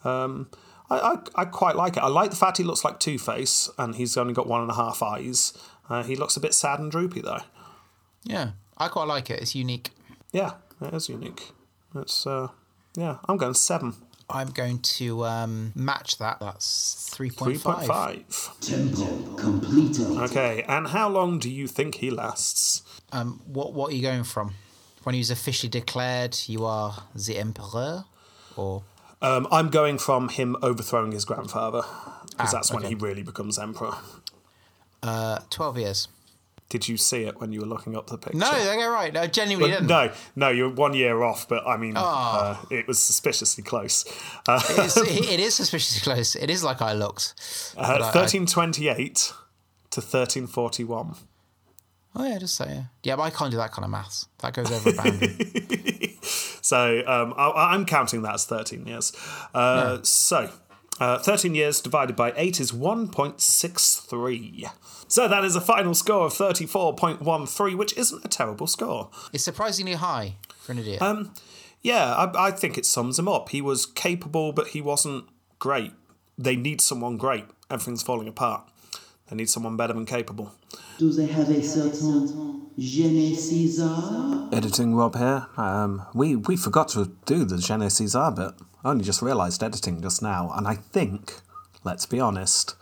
Um, I, I, I quite like it. I like the fact he looks like Two Face and he's only got one and a half eyes. Uh, he looks a bit sad and droopy though. yeah. I quite like it. It's unique. Yeah, it is unique. It's uh, yeah. I'm going seven. I'm going to um, match that. That's three Three point point five. five. Tempo completo. Okay, and how long do you think he lasts? Um, what what are you going from? When he was officially declared, you are the emperor, or Um, I'm going from him overthrowing his grandfather because Ah, that's when he really becomes emperor. uh, twelve years. Did you see it when you were looking up the picture? No, they go right. No, genuinely But didn't. no, no, you're one year off, but I mean, Ah. uh, it was suspiciously close. Uh, It's, it is suspiciously close. It is like I looked. But I- I- 1328 to 1341. oh yeah, just say yeah. Yeah, but I can't do that kind of maths. That goes over a boundary. So um, I, I'm counting that as 13 years. Uh, So uh, 13 years divided by 8 is 1.63. So that is a final score of 34.13, which isn't a terrible score. it's surprisingly high for an idiot. Um, Yeah, I, I think it sums him up. He was capable, but he wasn't great. They need someone great. Everything's falling apart. They need someone better than capable. Do they have a certain je ne Caesar? Editing Rob here. Um, we we forgot to do the Gene Caesar bit. I only just realised editing just now, and I think, let's be honest,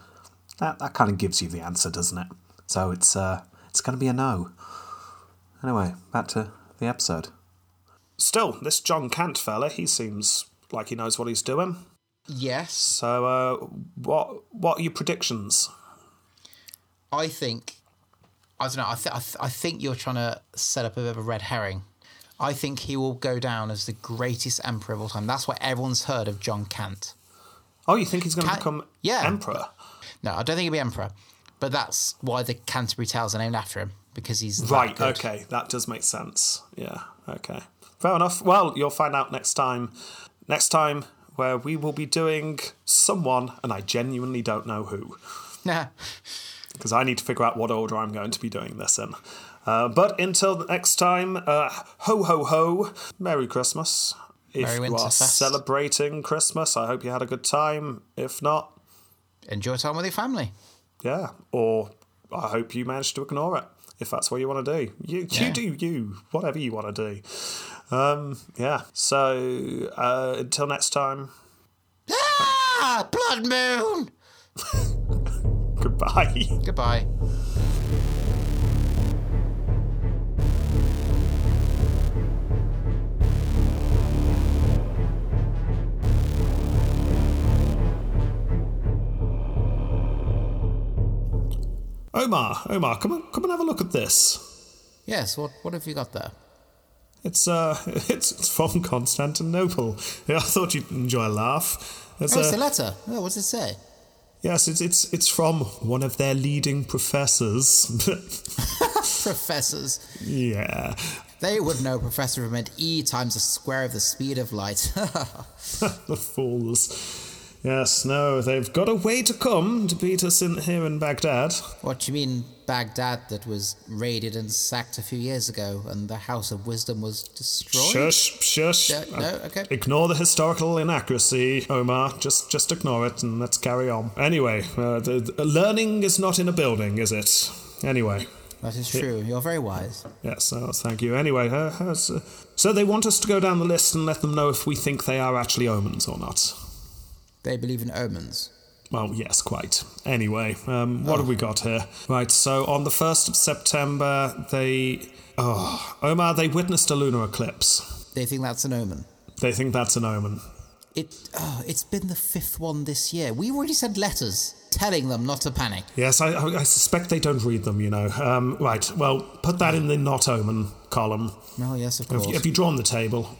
that that kind of gives you the answer, doesn't it? So it's uh it's going to be a no. Anyway, back to the episode. Still, this John Cant fella, he seems like he knows what he's doing. yes, So, uh, what what are your predictions? I think. I don't know. I, th- I, th- I think you're trying to set up a bit of a red herring. I think he will go down as the greatest emperor of all time. That's why everyone's heard of John Kant. Oh, you think he's going to Can- become yeah. emperor? No, I don't think he'll be emperor, but that's why the Canterbury Tales are named after him. because he's that Right, good. okay, that does make sense. Yeah, okay. Fair enough. Well, you'll find out next time. Next time, where we will be doing someone, and I genuinely don't know who, Nah. because I need to figure out what order I'm going to be doing this in. Uh, but until the next time, uh, ho ho ho, Merry Christmas. If Merry you are Winterfest. celebrating Christmas, I hope you had a good time. If not, Enjoy time with your family. yeah. Or I hope you managed to ignore it if that's what you want to do. You, Yeah. you do you, whatever you want to do. Um, yeah. So uh, until next time, Ah, blood moon. goodbye. Goodbye. Omar, Omar, come on, come and have a look at this. Yes. What What have you got there? It's uh, it's, it's from Constantinople. Yeah, I thought you'd enjoy a laugh. It's, Oh, it's uh, a letter. Oh, what's it say? Yes, it's it's it's from one of their leading professors. Professors. yeah, They would know Professor meant E times the square of the speed of light. the fools. Yes, no, they've got a way to come to beat us in here in Baghdad. what do you mean, Baghdad that was raided and sacked a few years ago, and the House of Wisdom was destroyed? Shush, shush. Yeah, no, okay. Ignore the historical inaccuracy, Omar. Just, just ignore it and let's carry on. Anyway, uh, the, the- learning is not in a building, is it? Anyway, That is true. You're very wise. yes, uh, thank you. Anyway, uh, uh, so they want us to go down the list and let them know if we think they are actually omens or not. They believe in omens. Well, yes, quite. Anyway, um, what have we got here? Right, so on the 1st of September, they. Oh, Omar, they witnessed a lunar eclipse. They think that's an omen. They think that's an omen. It. Oh, it's been the fifth one this year. We already sent letters telling them not to panic. Yes, I, I suspect they don't read them, you know. Um, right, well, put that in the not omen column. Well, yes, of Have course. you, have you drawn the table?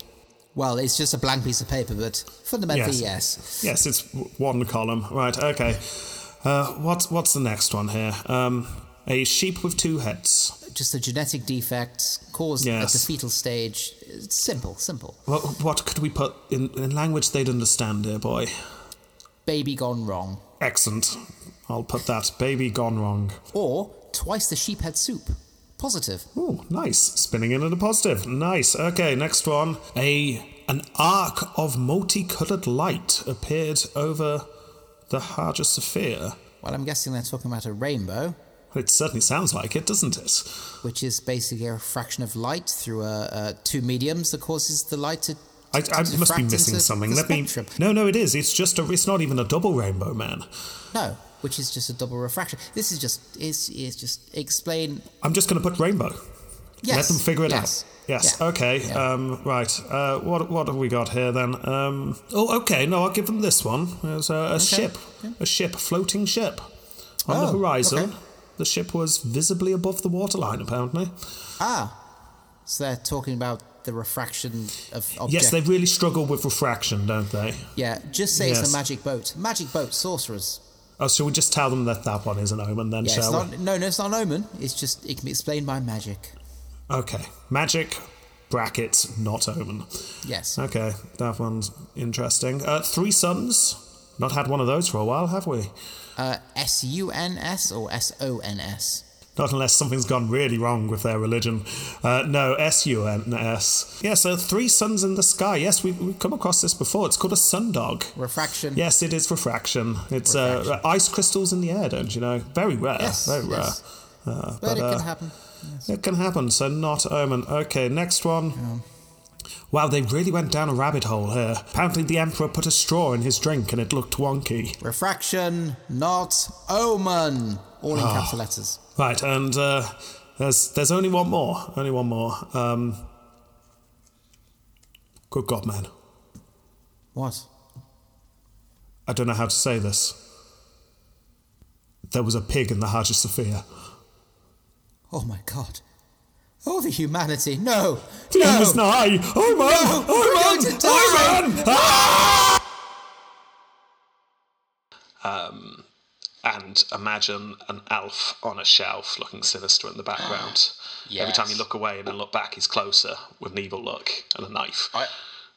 Well, it's just a blank piece of paper, but fundamentally, Yes. yes. Yes, it's one column. Right, okay. Uh, what's, what's the next one here? Um, a sheep with two heads. Just a genetic defect caused at the fetal stage. It's simple, simple. What, what could we put in, in language they'd understand, dear boy? Baby gone wrong. Excellent. I'll put that. Baby gone wrong. Or twice the sheep sheephead soup. Positive. Oh, nice. Spinning in at a positive. Nice. Okay, next one. A an arc of multicolored light appeared over the Hagia Sophia. Well, I'm guessing they're talking about a rainbow, It certainly sounds like it, doesn't it? which is basically a refraction of light through uh, uh, two mediums that causes the light to. I, to I must be missing something. Let me. No, no, it is. It's just a. It's not even a double rainbow, man. No, which is just a double refraction. This is just is is just explain. I'm just going to put rainbow. Yes. Let them figure it yes, out. Yes. yeah, Okay. yeah. Um, right. Uh, what what have we got here then? Um, oh, okay. No, I'll give them this one. There's a, a ship, a ship, a floating ship on the Oh, horizon. okay. The ship was visibly above the waterline, apparently. Ah, so they're talking about the refraction of objects. Yes, they really struggle with refraction, don't they? Yeah, just say it's a magic boat. Magic boat, sorcerers. Oh, shall we just tell them that that one is an omen then, Yeah, it's shall not, no, no, it's not an omen. It's just it can be explained by magic. Okay. Magic, brackets, not omen. Yes. Okay, that one's interesting. Uh, three suns. Not had one of those for a while, have we? Uh, S U N S or S O N S. Not unless something's gone really wrong with their religion. Uh, no, S U N S. Yeah, so three suns in the sky. Yes, we, we've come across this before. It's called a sundog. Refraction. Yes, it is refraction. It's Refraction. Uh, ice crystals in the air, don't you know? Very rare. Yes, very rare. yes. Uh, But, it uh, can happen. It can happen, so not omen. Okay, next one. Wow, they really went down a rabbit hole here. Apparently, the Emperor put a straw in his drink and it looked wonky. Refraction, not omen. All in Ah. capital letters. Right, and uh, there's there's only one more. Only one more. Um, good God, man. What? I don't know how to say this. There was a pig in the Hagia Sophia. Oh my god. Oh, the humanity. No. The no. end is nigh. Oh, man! No, we're Oh, die. man! Ah! And imagine an elf on a shelf looking sinister in the background. Every time you look away and then look back, he's closer with an evil look and a knife. I,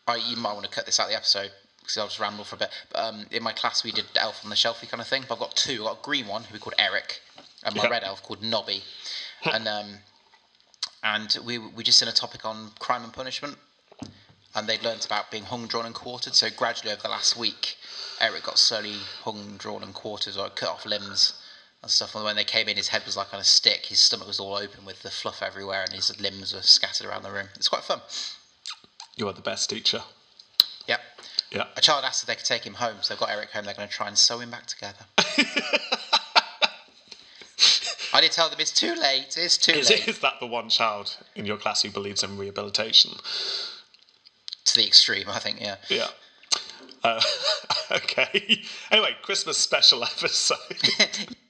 I, you might want to cut this out of the episode because I'll just ramble for a bit. But um, in my class, we did elf on the shelfy kind of thing. But I've got two. I've got a green one who we called Eric, and my Yeah. red elf called Nobby. and um, and we we just did a topic on crime and punishment, and they'd learnt about being hung, drawn, and quartered. So gradually over the last week, Eric got slowly hung, drawn, and quartered, or cut off limbs. And stuff. And when they came in, his head was like on a stick. His stomach was all open with the fluff everywhere, and his limbs were scattered around the room. It's quite fun. You are the best teacher. Yep. Yeah. A child asked if they could take him home, so they've got Eric home. They're going to try and sew him back together. I did tell them it's too late. It's too Is, late. is that the one child in your class who believes in rehabilitation? To the extreme, I think. Yeah. Yeah. Uh, okay. Anyway, Christmas special episode.